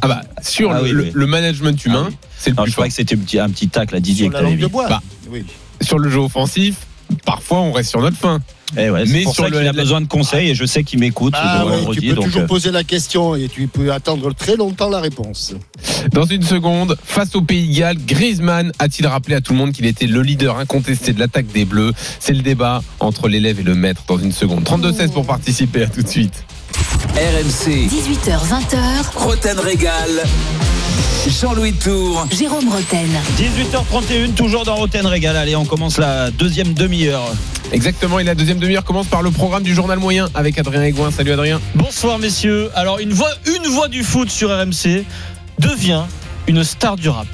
D: Ah bah, sur
C: Ah
D: le,
C: oui,
D: le-
C: oui.
D: le management humain,
C: Ah oui.
D: c'est le
C: Non,
D: plus
C: je croyais que c'était un petit, un petit tacle à Didier
E: Sur
C: que
E: la langue de bois.
D: Bah.
E: Oui.
D: Sur le jeu offensif, parfois on reste sur notre fin.
C: Eh ouais,
D: Mais
C: pour
D: sur
C: ça
D: le-
C: qu'il a besoin de conseils et je sais qu'il m'écoute
E: Ah ouais, tu peux
C: donc,
E: toujours
C: euh,
E: poser la question et tu peux attendre très longtemps la réponse.
D: Dans une seconde, face au Pays de Galles, Griezmann a-t-il rappelé à tout le monde qu'il était le leader incontesté de l'attaque des Bleus? C'est le débat entre l'élève et le maître dans une seconde. 32-16 pour participer, à tout de suite.
A: RMC,
B: 18h20h,
A: Roten Régal. Jean-Louis Tour.
B: Jérôme Roten.
C: 18h31, toujours dans Roten Régal. Allez, on commence la deuxième demi-heure.
D: Exactement, et la deuxième demi-heure commence par le programme du journal moyen avec Adrien Aigouin. Salut Adrien.
O: Bonsoir messieurs. Alors une voix, une voix du foot sur RMC devient une star du rap.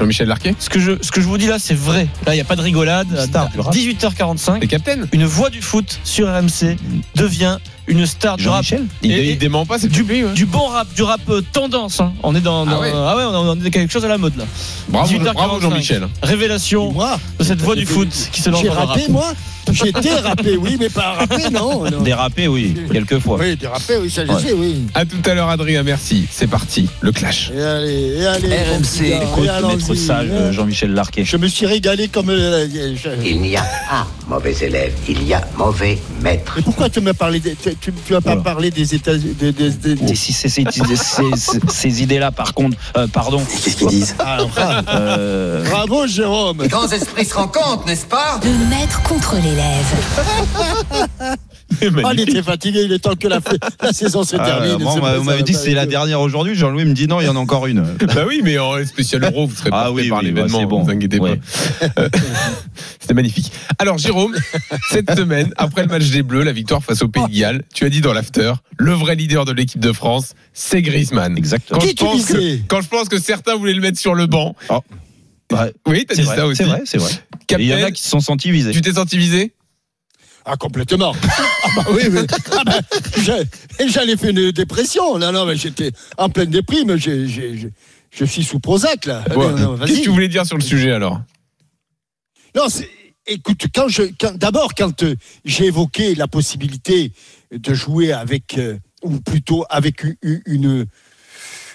D: Jean-Michel Larquet
O: Ce que je, ce que je vous dis là, c'est vrai. Là, il n'y a pas de rigolade.
C: Star du rap.
O: 18h45.
D: Le capitaine
O: Une voix du foot sur RMC devient une star du rap.
D: Il,
O: Et-
D: il dément pas, c'est
O: Du,
D: lui. ouais.
O: du bon rap, du rap euh, tendance. hein. On est dans,
D: Ah ouais.
O: ah ouais, on est- dans quelque chose à la mode là.
D: Bravo,
O: 18h45.
D: bravo Jean-Michel.
O: Révélation
E: Moi,
O: de cette voix du foot qui se lance
E: j'ai
O: dans le rap.
E: rappé, moi J'ai dérapé, oui, mais pas rappé, non. non.
C: Dérapé, oui, quelquefois.
E: Oui, dérapé, oui, ça je
C: Ouais.
E: sais, oui.
D: À tout à l'heure Adrien, merci. C'est parti, le clash.
E: Et allez, et allez.
A: RMC,
E: et
C: maître sage euh, Jean-Michel Larquet.
E: Je me suis régalé comme. euh, je-
P: Il n'y a pas mauvais élève, il y a mauvais maître.
E: Et pourquoi tu m'as parlé des, tu, tu- tu as pas
C: Voilà.
E: parlé des États
C: si ces, ces- ces- ces- ces idées-là, par contre, euh, pardon.
P: Qu'est-ce qu'ils disent
E: Ah, bravo.
C: euh,
E: Bravo Jérôme.
P: Grands esprits se rencontrent, n'est-ce pas?
B: Le maître contre l'élève.
E: Ah, il était fatigué, il est temps que la, la saison se
C: ah,
E: termine.
C: moi,
E: C'est
C: on
E: pas
C: m'avait dit que
E: bah,
C: c'est la
E: écoute.
C: dernière aujourd'hui. Jean-Louis me dit non, il y en a encore une.
D: bah oui, mais en spécial euro, vous serez
C: Ah
D: porté
C: oui,
D: par
C: oui,
D: l'événement,
C: bah, c'est bon.
D: vous inquiétez
C: Ouais.
D: pas. Euh, C'était magnifique. Alors Jérôme, cette semaine, après le match des Bleus, la victoire face au Pays de Galles, tu as dit dans l'after, le vrai leader de l'équipe de France, c'est Griezmann.
C: Exactement.
D: Quand
E: Qui
D: je,
E: tu
D: pense que, quand je pense que certains voulaient le mettre sur le banc.
C: Ouais,
D: Oui, t'as
C: c'est
D: dit
C: vrai,
D: ça aussi.
C: c'est vrai, c'est vrai. Il y en a qui se sont sentis visés.
D: tu t'es senti visé?
E: Ah, complètement. Ah, bah oui, mais. Ah, bah, j'allais faire une dépression. Non, non, mais j'étais en pleine déprime. Je suis sous Prozac, là.
D: Bon. Qu'est-ce que tu voulais dire sur le sujet alors
E: Non, écoute, quand je, quand- d'abord, quand euh, j'ai évoqué la possibilité de jouer avec, euh, ou plutôt avec une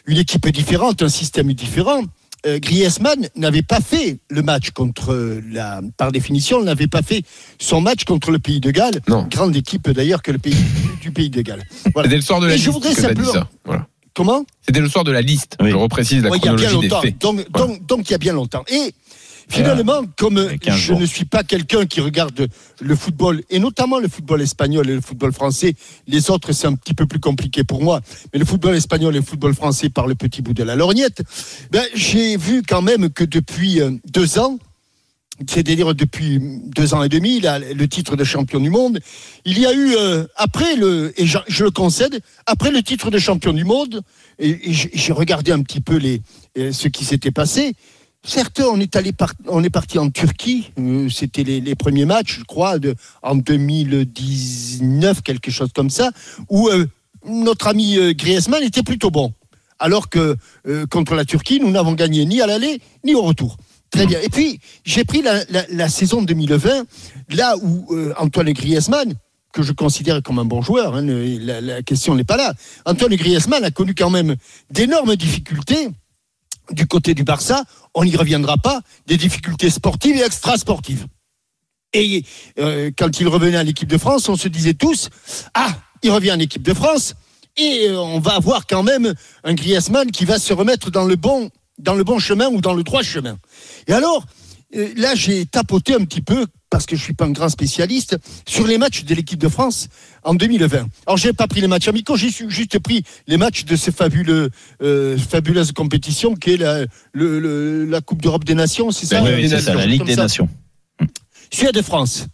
E: équipe différente, un système différent, euh, Griezmann n'avait pas fait le match contre euh, la, par définition, n'avait pas fait son match contre le Pays de Galles.
D: Non.
E: Grande équipe d'ailleurs que le pays du Pays de Galles. Voilà.
D: C'était le soir de la
E: Et
D: liste
E: je voudrais
D: que
E: simplement-
D: ça. Voilà.
E: Comment?
D: C'était le soir de la liste.
C: Oui.
D: Je reprécise la
E: Ouais, il y a bien
D: chronologie des
E: longtemps.
D: faits.
E: Donc,
D: Voilà.
E: donc, donc, il y a bien longtemps. Et finalement, comme
C: avec 15
E: je
C: jours.
E: ne suis pas quelqu'un qui regarde le football, et notamment le football espagnol et le football français, les autres, c'est un petit peu plus compliqué pour moi. Mais le football espagnol et le football français par le petit bout de la lorgnette, ben, j'ai vu quand même que depuis euh, deux ans, c'est-à-dire depuis deux ans et demi, le titre de champion du monde. Il y a eu, euh, après le, et je, je le concède, après le titre de champion du monde, et, et j'ai regardé un petit peu les, euh, ce qui s'était passé. Certes, on est allé parti en Turquie. euh, C'était les, premiers matchs, je crois, en 2019, quelque chose comme ça, où euh, notre ami euh, Griezmann était plutôt bon. Alors que contre la Turquie, nous n'avons gagné ni à l'aller ni au retour. Très bien. Et puis, j'ai pris la, saison 2020, là où Antoine Griezmann, que je considère comme un bon joueur, hein, la, la question n'est pas là. Antoine Griezmann a connu quand même d'énormes difficultés du côté du Barça. On n'y reviendra pas, des difficultés sportives et extrasportives. Et euh, quand il revenait à l'équipe de France, on se disait tous Ah, il revient en équipe de France et euh, on va avoir quand même un Griezmann qui va se remettre dans le bon, dans le bon chemin ou dans le droit chemin. Et alors, là, j'ai tapoté un petit peu, parce que je suis pas un grand spécialiste, sur les matchs de l'équipe de France en 2020. Alors, j'ai pas pris les matchs amicaux, j'ai juste pris les matchs de ces fabuleux, euh, fabuleuses compétitions qui est la, le- le- la Coupe d'Europe des Nations, c'est ça
C: Oui, oui, ça, la Ligue des
E: ça.
C: Nations.
E: Suède France.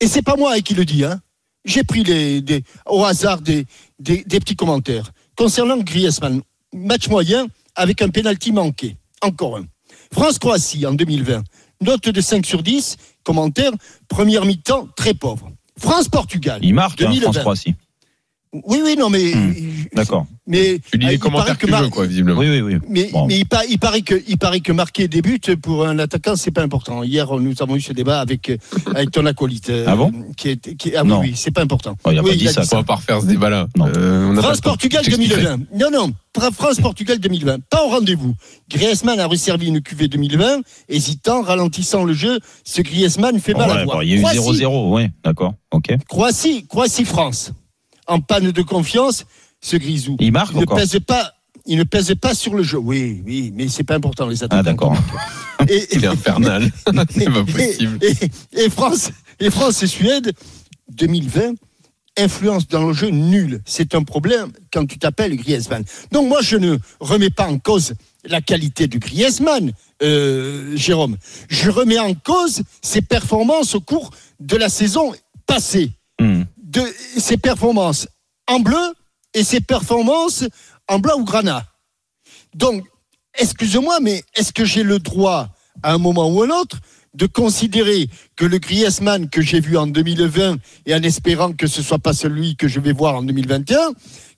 E: Et c'est pas moi qui le dis, hein. J'ai pris les, des- au hasard des, des, des petits commentaires. Concernant Griezmann, match moyen avec un pénalty manqué. Encore un. France-Croatie en 2020. Note de 5 sur 10. Commentaire. Première mi-temps très pauvre. France-Portugal.
C: Il marque, hein,
E: 2020.
C: France-Croatie.
E: Oui, oui, non, mais.
C: D'accord.
E: Mais
D: Tu lis
E: ah,
D: les
E: il
D: commentaires
E: paraît que
D: que tu
E: Mar-
D: veux, quoi, visiblement.
C: Oui, oui, oui.
E: mais,
C: Bon.
E: mais il, pa- il paraît que, il paraît que marquer des buts pour un attaquant, c'est pas important. Hier, nous avons eu ce débat avec, euh, avec ton acolyte. euh,
C: Ah bon?
E: qui est, qui- Ah oui,
C: Non.
E: oui, c'est pas important.
C: Oh, il a
E: Oui,
C: pas dit
E: il a
C: ça.
E: dit
D: On va pas refaire ce débat-là. Euh.
E: France-Portugal
D: J'expliquerai.
E: 2020. Non, non. Fra- France-Portugal 2020. Pas au rendez-vous. Griezmann a resservi une cuvée 2020. Hésitant, ralentissant le jeu, ce Griezmann fait mal
C: Ouais,
E: à voir.
C: bon, il y a eu
E: Croatie,
C: 0-0, oui, d'accord. Ok.
E: Croatie, Croatie-France. En panne de confiance, ce Grisou.
C: Il marque
E: ne
C: encore
E: pèse pas. Il ne pas sur le jeu. Oui, oui, mais c'est pas important les attaquants.
C: Ah, d'accord.
E: Et,
D: Il est infernal. c'est pas possible.
E: et, France, et France et Suède, 2020, influence dans le jeu nulle. C'est un problème quand tu t'appelles Griezmann. Donc moi, je ne remets pas en cause la qualité du Griezmann, euh, Jérôme. Je remets en cause ses performances au cours de la saison passée.
C: Hmm.
E: De ses performances en bleu et ses performances en granat. Donc, excuse-moi, mais est-ce que j'ai le droit, à un moment ou un autre, de considérer que le Griezmann que j'ai vu en 2020 et en espérant que ce soit pas celui que je vais voir en 2021,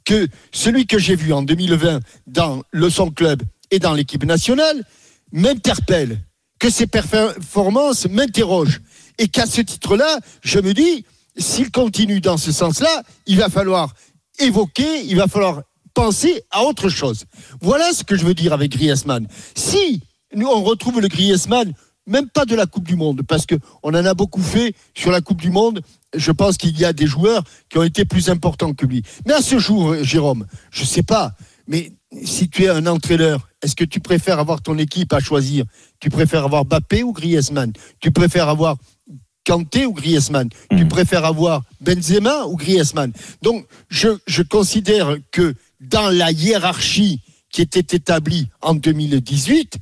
E: que celui que j'ai vu en 2020 dans le son club et dans l'équipe nationale m'interpelle, que ses performances m'interrogent et qu'à ce titre-là, je me dis, s'il continue dans ce sens-là, il va falloir évoquer, il va falloir penser à autre chose. Voilà ce que je veux dire avec Griezmann. Si nous on retrouve le Griezmann, même pas de la Coupe du Monde, parce que on en a beaucoup fait sur la Coupe du Monde. Je pense qu'il y a des joueurs qui ont été plus importants que lui. Mais à ce jour, Jérôme, je sais pas. Mais si tu es un entraîneur, est-ce que tu préfères avoir ton équipe à choisir? Tu préfères avoir Bappé ou Griezmann? Tu préfères avoir Kanté ou Griezmann Tu préfères avoir Benzema ou Griezmann Donc, je, je considère que dans la hiérarchie qui était établie en 2018,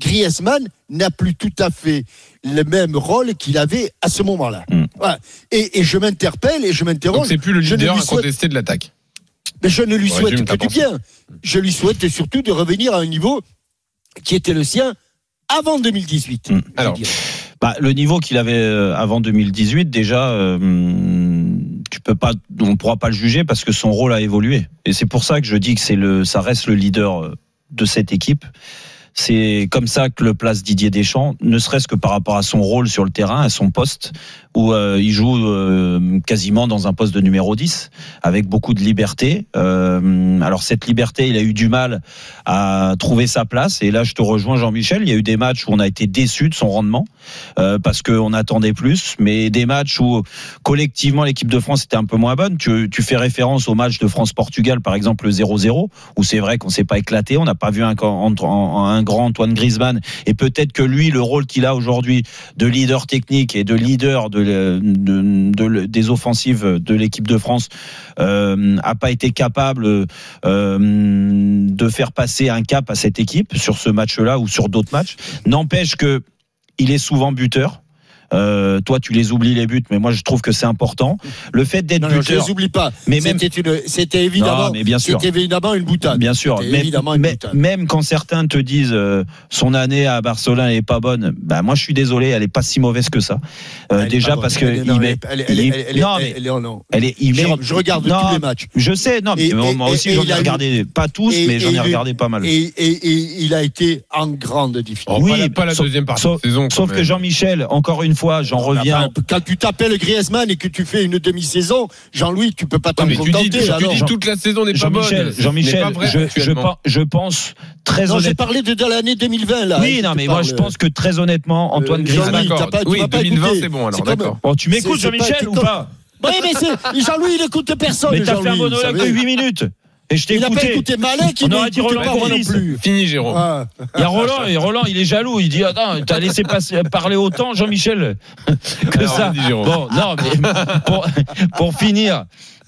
E: Griezmann n'a plus tout à fait le même rôle qu'il avait à ce moment-là. Voilà. Et, et je m'interpelle et je m'interroge.
D: C'est plus le
E: Je ne
D: leader
E: lui
D: à
E: souhaite-
D: de l'attaque.
E: mais je ne lui souhaite
D: Jim,
E: que du bien. Je lui souhaite surtout de revenir à un niveau qui était le sien avant 2018.
C: Hmm.
E: je
D: Alors.
C: Bah, le niveau qu'il avait euh, avant 2018, déjà, euh, tu peux on ne pourra pas le juger parce que son rôle a évolué. Et c'est pour ça que je dis que c'est le, ça reste le leader euh, de cette équipe. C'est comme ça que le place Didier Deschamps, ne serait-ce que par rapport à son rôle sur le terrain, à son poste, où euh, il joue euh, quasiment dans un poste de numéro 10, avec beaucoup de liberté. Euh, alors cette liberté, il a eu du mal à trouver sa place. Et là, je te rejoins, Jean-Michel. Il y a eu des matchs où on a été déçus de son rendement parce qu'on attendait plus, mais des matchs où collectivement l'équipe de France était un peu moins bonne. Tu, fais référence au match de France-Portugal, par exemple, le 0-0, où c'est vrai qu'on s'est pas éclaté. On n'a pas vu un, un, grand Antoine Griezmann. Et peut-être que lui, le rôle qu'il a aujourd'hui de leader technique et de leader de, de- de- des offensives de l'équipe de France euh, a pas été capable euh, de faire passer un cap à cette équipe sur ce match-là ou sur d'autres matchs. N'empêche que il est souvent buteur. Euh, toi, tu les oublies les buts, mais moi, je trouve que c'est important. Le fait d'être
E: Non, non, je
C: buteur.
E: les oublie pas.
C: Mais
E: C'était évidemment,
C: Non, mais bien sûr.
E: c'était évidemment une boutade.
C: Bien sûr, même,
E: évidemment une
C: mais-
E: boutade.
C: même quand certains te disent euh, son année à Barcelone n'est pas bonne, bah moi je suis désolé, elle est pas si mauvaise que ça. Euh, déjà parce que il
E: non,
C: met, non,
E: elle
C: mais
E: est- elle est- non.
C: elle est, il met-
E: je regarde
C: non,
E: tous les matchs.
C: Je sais, non, mais
E: Et-
C: moi
E: et-
C: aussi j'en ai
E: eu-
C: regardé, pas tous,
E: Et-
C: mais j'en ai regardé pas mal.
E: Et, il a été en grande difficulté.
D: Oh, pas la- pas la
C: sauf-
D: deuxième partie
C: sauf- que. Jean-Michel, encore une fois, j'en reviens.
E: Enfin, quand tu t'appelles Griezmann et que tu fais une demi-saison, Jean-Louis, tu peux pas t'en
D: Ouais, mais tu dis,
E: contenter.
D: tu
E: alors.
D: dis toute la saison n'est pas bonne.
C: Jean-Michel,
D: n'est
C: Jean-Michel, je, pense très
E: Non, j'ai
C: honnêtement.
E: parlé de, de l'année 2020 là.
C: Oui,
E: Je
C: non, mais moi je pense que très honnêtement, Antoine
E: euh,
C: Griezmann.
E: Pas- tu
D: Oui,
E: m'as pas
D: 2020,
E: écouté.
D: c'est bon, alors, d'accord.
C: Oh, tu m'écoutes Jean-Michel ou pas
E: Oui, mais c'est Jean-Louis, il n'écoute personne.
C: Mais t'as fait un monologue de
E: savez.
C: 8 minutes. Et je t'ai
E: Il n'a pas
C: écouté.
E: écouté Malin qui
C: On
E: ne
C: aurait dit Roland
E: pas moi non plus.
D: Fini, Jérôme.
E: Ah.
C: Il y a Roland et Roland, il est jaloux. Il dit Attends, t'as laissé passer, parler autant, Jean-Michel, que
D: Alors,
C: ça. Bon, non, mais pour, pour finir.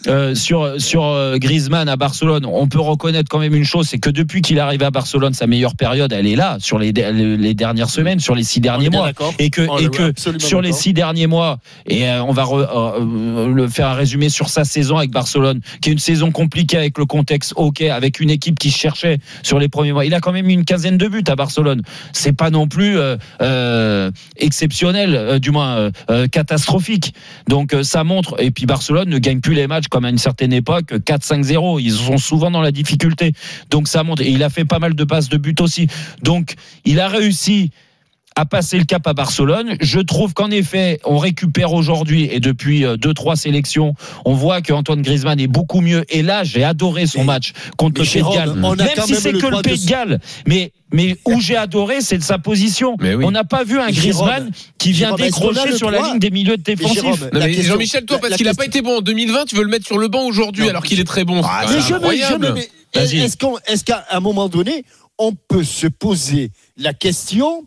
C: Euh, sur sur euh, Griezmann à Barcelone, on peut reconnaître quand même une chose, c'est que depuis qu'il est arrivé à Barcelone, sa meilleure période, elle est là sur les, les dernières semaines, sur les six derniers mois, et que
E: On
C: et que sur les six derniers mois, et euh, on va re- euh, le faire un résumé sur sa saison avec Barcelone, qui est une saison compliquée avec le contexte OK, avec une équipe qui se cherchait sur les premiers mois. Il a quand même eu une quinzaine de buts à Barcelone. C'est pas non plus euh, euh, exceptionnel, du moins catastrophique. Donc ça montre. Et puis Barcelone ne gagne plus les matchs comme à une certaine époque 4-5-0. Ils sont souvent dans la difficulté. Donc ça montre. Et il a fait pas mal de passes de but aussi. Donc il a réussi à passer le cap à Barcelone. Je trouve qu'en effet, on récupère aujourd'hui et depuis euh, deux trois sélections, on voit que Antoine Griezmann est beaucoup mieux. Et là, j'ai adoré son
E: Mais-
C: match contre le Pays de Galles.
E: on a
C: Même si c'est que le
E: de
C: Pays de Galles, mais mais où j'ai adoré, c'est de sa position.
D: Mais oui.
C: On n'a pas vu un
E: Jérôme,
C: Griezmann qui vient
E: Jérôme,
C: décrocher sur la ligne des milieux défensifs.
D: Mais
E: question-
D: Jean-Michel, toi, parce qu'il a
E: question-
D: pas été bon en 2020, tu veux le mettre sur le banc aujourd'hui alors qu'il est très bon.
C: Ah,
D: C'est
E: Mais est-ce qu'à un moment donné, on peut se poser la question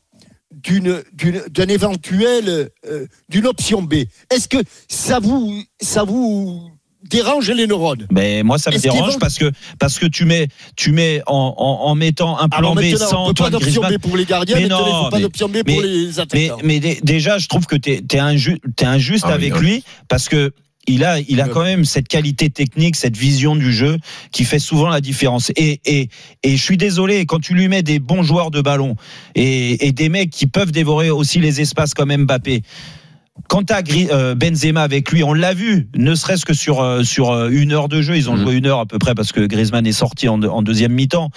E: d'une, d'une, d'un éventuel, euh, d'une option B Est-ce que ça vous, ça vous dérange les neurones?
C: Mais moi, ça me
E: Est-ce
C: dérange
E: vont-
C: parce que parce que tu mets tu mets en, en, en mettant un plan
E: Alors
C: B
E: maintenant,
C: sans
E: on peut pas d'option
C: Griezmann.
E: B pour les gardiens,
C: Mais
E: mais il ne
C: non,
E: faut pas
C: mais-
E: d'option B
C: mais-
E: pour les
C: Mais,
E: attaquants.
C: mais dé- déjà, je trouve que tu es, injuste, injuste
D: Ah oui,
C: avec
D: oui.
C: lui parce que il a, il a quand même cette qualité technique, cette vision du jeu qui fait souvent la différence. Et, et, et je suis désolé, quand tu lui mets des bons joueurs de ballon et, et des mecs qui peuvent dévorer aussi les espaces comme Mbappé, Quant à euh, Benzema avec lui, on l'a vu, ne serait-ce que sur euh, sur euh, une heure de jeu, ils ont
D: Mhm.
C: joué une heure à peu près parce que Griezmann est sorti en, en deuxième mi-temps.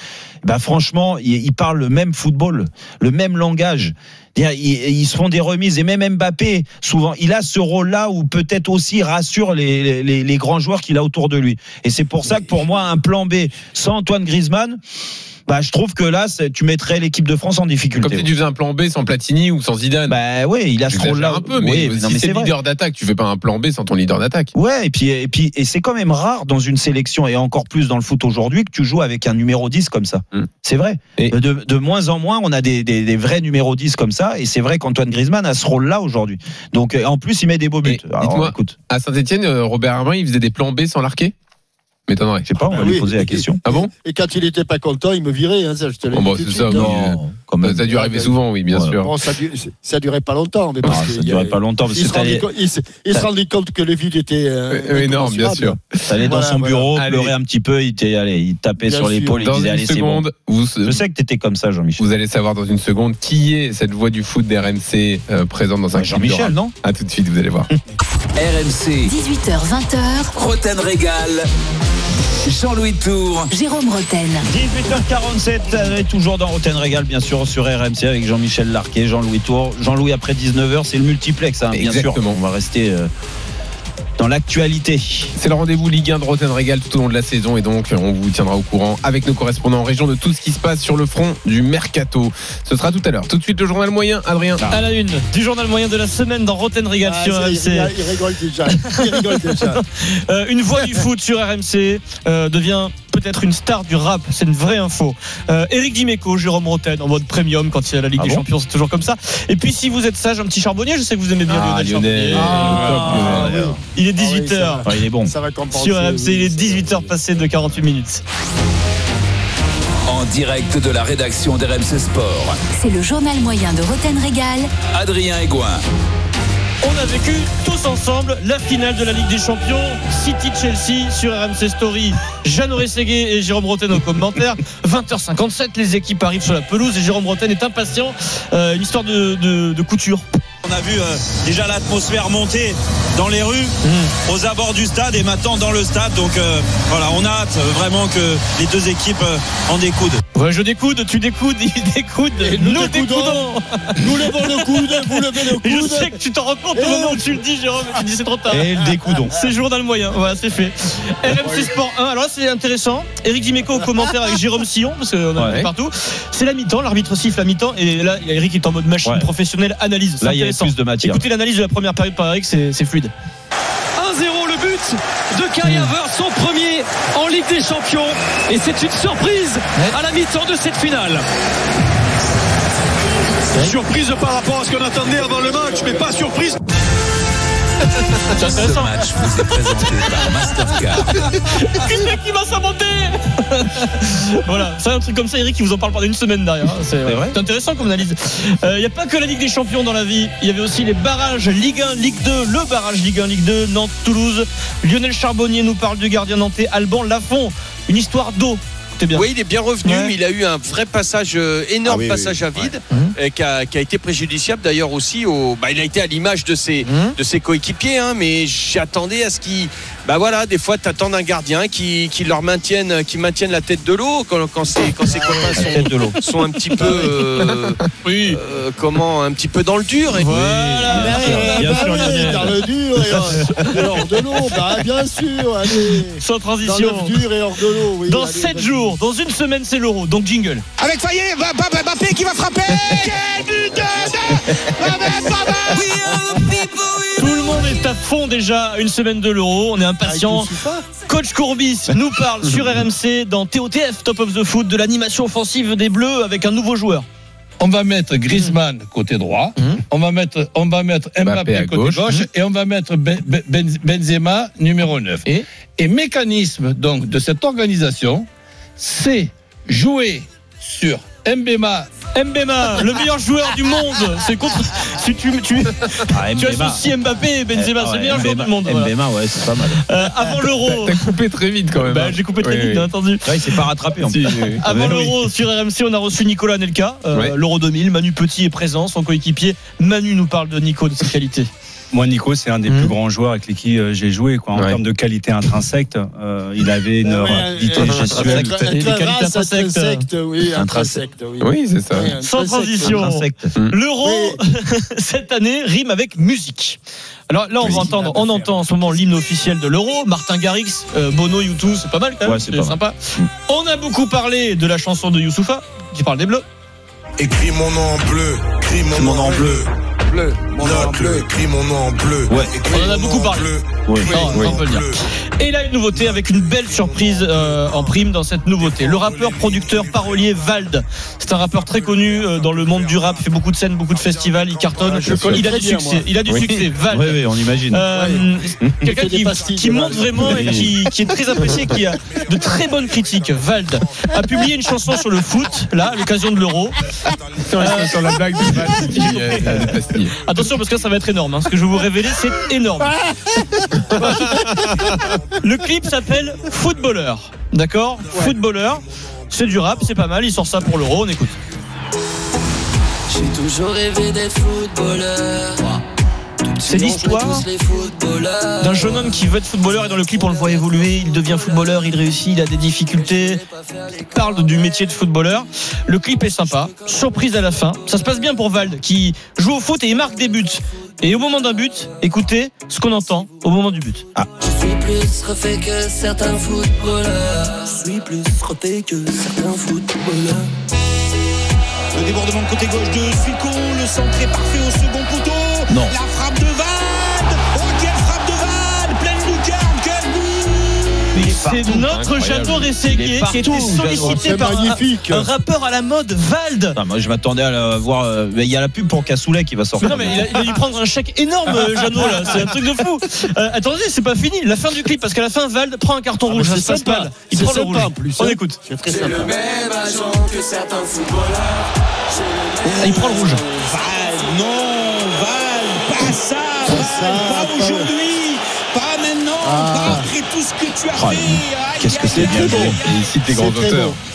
C: Bah franchement, ils, ils parlent le même football, le même langage. Ils se font des remises et même Mbappé, souvent, il a ce rôle-là où peut-être aussi rassure les, les, les grands joueurs qu'il a autour de lui. Et c'est pour ça que pour moi, un plan B sans Antoine Griezmann, bah, je trouve que là, tu mettrais l'équipe de France en difficulté.
D: Comme si tu faisais un plan B sans Platini ou sans Zidane.
C: Bah ouais, il a ce rôle-là
D: un peu, mais,
C: Oui,
D: si c'est le leader d'attaque, tu fais pas un plan B sans ton leader d'attaque.
C: Ouais, et puis, et puis, et c'est quand même rare dans une sélection et encore plus dans le foot aujourd'hui que tu joues avec un numéro 10 comme ça.
D: Mm.
C: C'est vrai.
D: Et-
C: De, de moins en moins, on a des, des, des vrais numéros 10 comme ça, et c'est vrai qu'Antoine Griezmann a ce rôle-là aujourd'hui. Donc, euh, en plus, il met des beaux buts. Alors, écoute,
D: À Saint-Etienne, Robert Armin, il faisait des plans B sans l'arquer M'étonnerait.
C: je sais pas, on va
E: Ah
C: lui
E: oui.
C: poser la question.
D: Ah bon
E: Et quand il n'était pas content, il me virait. Hein, ça, je te l'ai
D: Bon,
E: dit
D: bah, ça,
E: hein.
C: Non, quand même.
D: Ça a dû arriver souvent, oui, bien
C: Ouais.
D: sûr.
E: Bon, ça, ça durait pas longtemps. Mais
C: Non,
E: parce
C: ça durait
E: avait-
C: pas longtemps parce
E: il
C: que
E: se, rendait,
C: t'allais-
E: co- il se- il se rendait compte que le vide était euh,
D: Euh, énorme, bien sûr.
C: T'allais dans
E: Voilà,
C: son bureau, pleurer un petit peu, il, t'est- allez, il tapait
E: Bien
C: sur l'épaule, il
D: Dans
C: disait
D: une
C: allez, c'est bon.
D: seconde, vous,
C: Je sais que t'étais comme ça, Jean-Michel.
D: vous allez savoir dans une seconde qui est cette voix du foot d'RMC euh, présente dans un
C: Bah, Jean-Michel, non
D: À tout de suite, vous allez voir.
A: RMC,
B: 18h, 20h,
A: Roten Régal, Jean-Louis Tour.
B: Jérôme Roten.
C: 18h47, on est toujours dans Roten Régal, bien sûr, sur RMC avec Jean-Michel Larquet, Jean-Louis Tour. Jean-Louis, après 19h, c'est le multiplex, hein, bien sûr. On va rester euh, dans l'actualité.
D: C'est le rendez-vous Ligue 1 de Rotten Régal tout au long de la saison et donc on vous tiendra au courant avec nos correspondants en région de tout ce qui se passe sur le front du mercato. Ce sera tout à l'heure. Tout de suite le journal moyen, Adrien.
O: À la une du journal moyen de la semaine dans Roten Regal
E: Ah,
O: sur RMC.
E: il- il rigole déjà. Il rigole déjà.
O: Euh, une voix du foot sur RMC euh, devient peut-être une star du rap. C'est une vraie info. Euh, Eric Dimeco, Jérôme Roten en mode premium quand il y a la Ligue
C: Ah
O: des
C: bon
O: Champions, c'est toujours comme ça. Et puis si vous êtes sage, un petit charbonnier, je sais que vous aimez bien
D: Ah,
O: Lionel,
D: Lionel.
O: Charbonnier.
E: Ah,
D: Lionel.
O: Il est
E: Ah oui,
O: 18h.
E: ça
C: Ouais, il est bon.
E: Ça va compenser.
O: sur RMC, il est
E: oui,
O: 18h passé de 48 minutes.
A: En direct de la rédaction d'RMC Sport,
B: C'est le journal moyen de Roten Régal.
A: Adrien Egoin.
O: On a vécu tous ensemble la finale de la Ligue des Champions, City-Chelsea sur RMC Story. Jeannot Rességué et Jérôme Roten au commentaire. 20h57, les équipes arrivent sur la pelouse et Jérôme Roten est impatient. Euh, une histoire de couture.
I: On a vu euh, déjà l'atmosphère monter dans les rues, mhm. aux abords du stade et maintenant dans le stade. Donc euh, voilà, on a hâte euh, vraiment que les deux équipes en découdent.
O: Ouais, je découde, tu découdes, il découde. Nous, nous découdons.
E: Nous levons le coude, vous levez le
O: coude. Je sais que tu t'en rends compte au moment où tu le dis, Jérôme. Tu dis c'est trop tard.
C: Et le découdons.
O: C'est jour dans le moyen. Voilà, c'est fait. Ah RMC Sport 1. Alors c'est intéressant. Eric Dimeco au commentaire avec Jérôme Sillon, parce qu'on a partout. C'est la mi-temps. L'arbitre siffle la mi-temps. Et là, Eric est en mode machine professionnelle, analyse. C'est intéressant.
C: De.
O: Écoutez l'analyse de la première période par Eric, c'est fluide.
Q: 1-0 le but de Kai hmm. Havertz, son premier en Ligue des Champions. Et c'est une surprise à la mi-temps de cette finale.
I: Surprise par rapport à ce qu'on attendait avant le match, mais pas surprise.
O: C'est
A: Ce
O: intéressant.
A: match vous est présenté par Mastercard.
O: Qui va s'inventer Voilà, c'est un truc comme ça, Eric, qui vous en parle pendant une semaine derrière. hein. C'est intéressant comme analyse. Il n'y a pas que la Ligue des Champions dans la vie, il y avait aussi les barrages Ligue 1, Ligue 2, le barrage Ligue 1, Ligue 2, Nantes-Toulouse. Lionel Charbonnier nous parle du gardien nantais Alban Lafont. Une histoire d'eau. Bien.
R: Oui, il est bien revenu,
O: Ouais.
R: mais il a eu un vrai passage, euh, énorme
E: Ah oui,
R: passage
E: oui.
R: à vide,
O: Mhm.
R: euh, qui, a, qui a été préjudiciable d'ailleurs aussi. Au, bah, il a été à l'image de ses,
O: Mhm.
R: de ses coéquipiers, hein, mais j'attendais à ce qu'il. Bah voilà, des fois, tu attends un gardien qui, qui leur maintienne, qui maintienne la tête de l'eau quand, quand, ses, quand ses copains sont,
C: de l'eau.
R: sont un petit peu. euh,
O: Oui.
R: euh, comment Un petit peu dans le dur. Et
O: Voilà.
C: Bien sûr,
E: Bah
C: sûr,
E: oui, dans le dur et hors- et hors de l'eau, bah bien sûr, allez.
O: Sans
E: Dans
O: transition.
E: le dur et hors de l'eau, oui.
O: Dans
E: allez,
O: 7
E: vas-y.
O: jours, dans une semaine, c'est l'euro. Donc jingle.
I: Avec Fayet, Mbappé qui va frapper. Quel but de
O: Tout le monde est à fond déjà une semaine de l'euro. On est impatient.
E: Youssoufa.
O: Coach Courbis nous parle sur RMC dans TOTF Top of the Foot de l'animation offensive des Bleus avec un nouveau joueur.
S: On va mettre Griezmann côté droit,
O: Mhm.
S: on va mettre, on va mettre Mbappé, côté
D: gauche.
S: gauche, et on va mettre Ben- Ben- Benzema numéro 9.
O: Et
S: Et mécanisme donc de cette organisation, c'est jouer sur Mbema.
O: Mbema, le meilleur joueur du monde. C'est contre. Si tu, tu,
C: Ah,
O: tu associes Mbappé et Benzema, c'est le meilleur joueur du monde. voilà.
C: Mbema, ouais, c'est pas mal.
O: Euh, avant l'euro.
D: T'as coupé très vite quand même.
O: Bah,
D: hein.
O: j'ai coupé très
D: Oui,
O: vite,
D: oui.
O: bien entendu.
C: Ouais, il s'est pas rattrapé en
D: Si,
C: plus.
D: oui.
O: Avant l'euro sur RMC, on a reçu Nicolas Nelka, euh, l'Euro 2000. Manu Petit est présent, son coéquipier. Manu nous parle de Nico, de ses qualités.
T: Moi, Nico, c'est un des
O: Mhm.
T: plus grands joueurs avec lesquels euh, j'ai joué. Quoi. En
D: Ouais.
T: termes de qualité intrinsèque, euh, il avait une rapidité
E: euh,
T: gestuelle.
O: intrinsèques,
E: intrinsèques, oui,
D: c'est ça.
E: Oui,
O: Sans transition.
C: Intrinsèque.
O: L'euro,
E: Oui.
O: cette année, rime avec musique. Alors là, on va entendre, on entend en ce moment l'hymne officiel de l'euro. Martin Garrix, euh, Bono, U2, c'est pas mal quand même.
T: Ouais, c'est
O: sympa. On a beaucoup parlé de la chanson de Youssoufa, qui parle des bleus.
I: Écris mon nom en bleu, écris mon, nom en bleu.
E: Bleu, mon nom en bleu.
I: écris mon nom en bleu.
C: Ouais.
O: On en a beaucoup parlé.
C: Oui.
O: Non, on peut le dire. Et là, une nouveauté avec une belle surprise euh, en prime dans cette nouveauté. Le rappeur, producteur, parolier Vald. C'est un rappeur très connu euh, dans le monde du rap. Il fait beaucoup de scènes, beaucoup de festivals. Il cartonne.
E: Ah,
O: il a du
E: bien,
O: succès. Il a du
C: Oui.
O: succès. Vald.
C: Oui, oui, on imagine.
O: Euh, Quelqu'un qui, qui monte
E: Vald.
O: vraiment et qui, qui est très apprécié, qui a de très bonnes critiques. Vald a publié une chanson sur le foot, là, à l'occasion de l'Euro.
D: Sur, sur la blague de Val,
O: Attention parce que ça va être énorme. hein. Ce que je vais vous révéler, c'est énorme. Le clip s'appelle Footballeur. D'accord? Footballeur. C'est du rap, c'est pas mal. Il sort ça pour l'Euro. On écoute.
U: J'ai toujours rêvé d'être footballeur.
O: C'est l'histoire d'un jeune homme qui veut être footballeur et dans le clip on le voit évoluer, il devient footballeur, il réussit, il a des difficultés, il parle du métier de footballeur. Le clip est sympa, surprise à la fin. Ça se passe bien pour Vald qui joue au foot et il marque des buts. Et au moment d'un but, écoutez ce qu'on entend au moment du but. Ah.
U: Je suis plus refait que certains footballeurs. Je suis plus refait que certains footballeurs.
I: Le débordement de côté gauche de Suicon, le centre est parfait au second poteau.
C: Non.
I: La
O: C'est notre Jeannot Rességuier qui a été sollicité par un,
E: magnifique.
O: un rappeur à la mode, Vald.
C: Non, moi, je m'attendais à la voir. euh, mais Il y a la pub pour Cassoulet qui va sortir.
O: Mais non, mais il a, il a dû prendre un chèque énorme, euh, Jeannot, là. C'est un truc de fou. Euh, attendez, c'est pas fini. La fin du clip, parce qu'à la fin, Vald prend un carton
E: Ah,
O: rouge. Ça
E: c'est
O: se passe. Il prend le rouge.
E: en plus,
O: On
E: hein.
O: écoute.
E: C'est
U: le même agent que certains footballeurs.
O: Ah, il prend le rouge.
I: Non,
C: Qu'est-ce que c'est bien joué.
D: il cite grands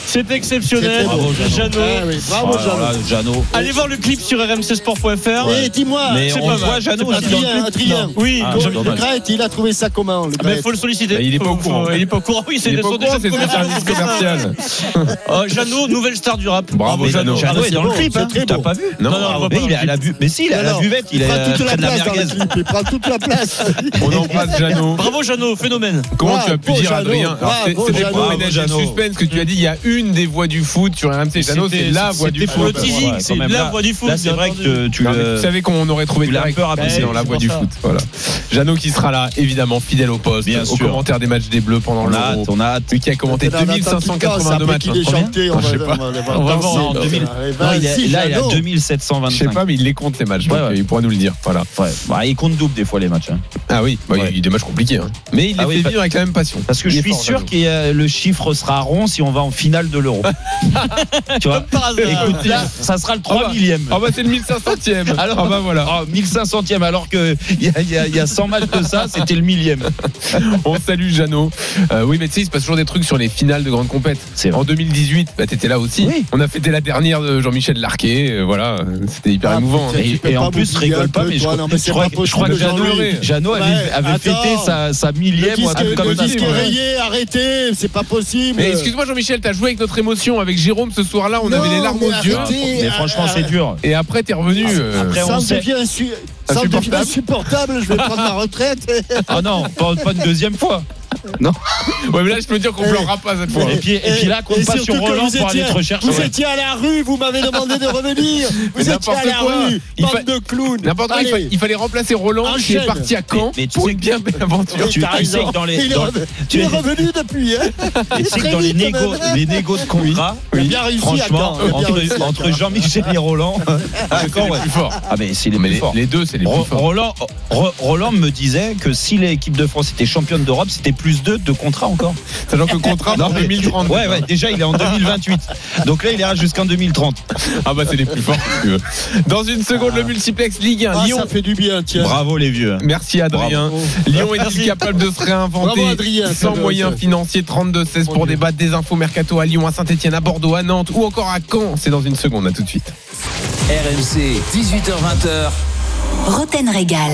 E: C'est
D: auteurs.
O: exceptionnel.
C: Bravo,
O: Jeannot.
E: Ah oui, bravo,
C: Oh là
E: Jeannot.
O: Allez voir le clip sur rmcsport.fr.
E: Et dis-moi,
C: Mais
O: c'est
C: on
O: pas mal.
C: Jeannot,
E: Adrien.
O: Oui,
C: Ah,
E: Le-. Gret, il a trouvé ça comment le
O: Mais
E: Gret
O: faut le solliciter.
D: Bah, il est pas au courant.
O: Il est pas au courant. Oui, c'est
D: Il est
O: des
D: services commerciaux.
O: Oh, Jeannot, nouvelle star du rap.
D: Bravo,
O: Mais
D: Jeannot.
O: Jeannot est
E: c'est
O: dans le clip. hein.
C: T'as pas vu
D: Non,
C: Mais il est à la Mais si, il est à la buvette, il est
E: prend toute la place il prend toute la place.
D: On Jeannot.
O: Bravo Jeannot, phénomène.
D: Comment tu as pu
E: Bravo,
D: dire
E: Jeannot.
D: Adrien C'était pour ménager le suspense que tu as dit. Il y a une des voix du foot sur RMC. Jeannot, c'est la voix du
O: C'était pour le
D: foot.
O: teasing, c'est la voix du foot.
C: Là, c'est vrai que tu le.
D: savais qu'on aurait trouvé
C: tu l'as
D: direct
C: un peu rabaissé,
D: dans la voix du foot. Voilà. Jeannot qui sera là, évidemment, fidèle au poste,
C: Bien
D: au
C: sûr.
D: commentaire des matchs des Bleus pendant
C: a
D: l'Euro.
C: on a hâte.
D: Lui qui a commenté
E: Dans la
D: 2582 matchs. Hein.
E: chanté, on va voir
O: voir
E: danser.
O: en 2000.
E: Allez,
C: Non, il est-
E: vas-y,
C: là, il à
E: Jeannot.
D: Je sais
C: 2725.
D: pas, mais il les compte les matchs,
C: ouais.
D: il pourra nous le dire. Voilà.
C: Ouais. Il compte double des fois les matchs. hein.
D: Ah oui, bah, il y a des matchs compliqués. hein. Mais il les fait vivre avec la même passion.
C: Parce que je suis sûr que le chiffre sera rond si on va en finale de l'euro. tu vois
O: Par hasard.
C: Écoute, là, ça sera le 3
D: Ah bah-
C: millième.
D: Ah bah c'est le 1500ème.
C: Alors,
D: ah bah voilà.
C: Oh, 1500ème, alors qu'il y, a- il y, a- y a 100 matchs de ça, c'était le millième.
D: On salue Jeannot. Euh, oui, mais tu sais, il se passe toujours des trucs sur les finales de grandes compètes. En 2018, bah, t'étais là aussi.
C: Oui.
D: On a fêté la dernière de Jean-Michel Larquet. euh, voilà, c'était hyper
E: Ah,
D: émouvant.
E: putain,
D: hein.
C: Et, en plus, rigole pas, mais je, crois- que Jeannot, avait, fêté sa, millième ou un truc comme ça.
E: Rayé, arrêtez, c'est pas possible.
D: Mais excuse-moi Jean-Michel, t'as joué avec notre émotion avec Jérôme ce soir-là, on avait les larmes aux yeux.
C: Mais franchement,
E: euh,
C: c'est dur.
D: Et après, t'es revenu. euh,
C: Après,
E: ça
C: on
E: devient
D: Insupportable.
E: insupportable, je vais prendre ma retraite.
C: Ah non, pas, pas une deuxième fois.
D: Ouais, mais là, je peux dire qu'on
E: Eh,
D: pleurera pas cette fois.
C: Et puis, et puis là, compte pas sur Roland pour aller te rechercher.
E: Vous étiez à la rue, vous m'avez demandé de revenir.
D: Mais
E: Vous étiez à la
D: quoi.
E: rue,
D: Il
E: bande
D: fa-
E: de clowns.
D: N'importe quoi, il,
E: Allez.
D: fa- il fallait remplacer Roland qui est parti à Caen
C: Mais- mais tu
D: pour
C: sais
D: une bien belle aventure.
E: Oui,
C: tu- sais que dans les- tu es-
E: revenu depuis. hein.
C: Et tu sais que dans les, négos de contrat,
E: à
C: franchement, entre,
E: à.
C: Jean-Michel et Roland,
D: Ah, les
C: ouais.
D: plus forts.
C: Ah, mais c'est les plus
D: les,
C: forts.
D: les deux, c'est les plus forts.
C: Roland, Ro- Roland me disait que si l'équipe de France était championne d'Europe, c'était plus 2 de contrat encore.
D: Sachant que le contrat
C: Non,
D: pour
C: mais-
D: 2030.
C: Ouais, ouais, déjà il est en 2028. Donc là, il ira jusqu'en 2030.
D: Ah bah c'est les plus forts si tu veux. Dans une seconde, le multiplex Ligue 1.
E: Ah,
D: Lyon.
E: ça fait du bien, tiens.
C: Bravo les vieux.
D: Merci Adrien.
E: Bravo.
D: Lyon est-il capable de se réinventer
E: Bravo, Adrien.
D: sans moyens financiers 32-16 pour
E: Dieu.
D: débattre des infos mercato à Lyon, à Saint-Etienne, à Bordeaux, à Nantes ou encore à Caen. C'est dans une seconde, à tout de suite.
A: RMC, 18h20h.
B: Roten Régal.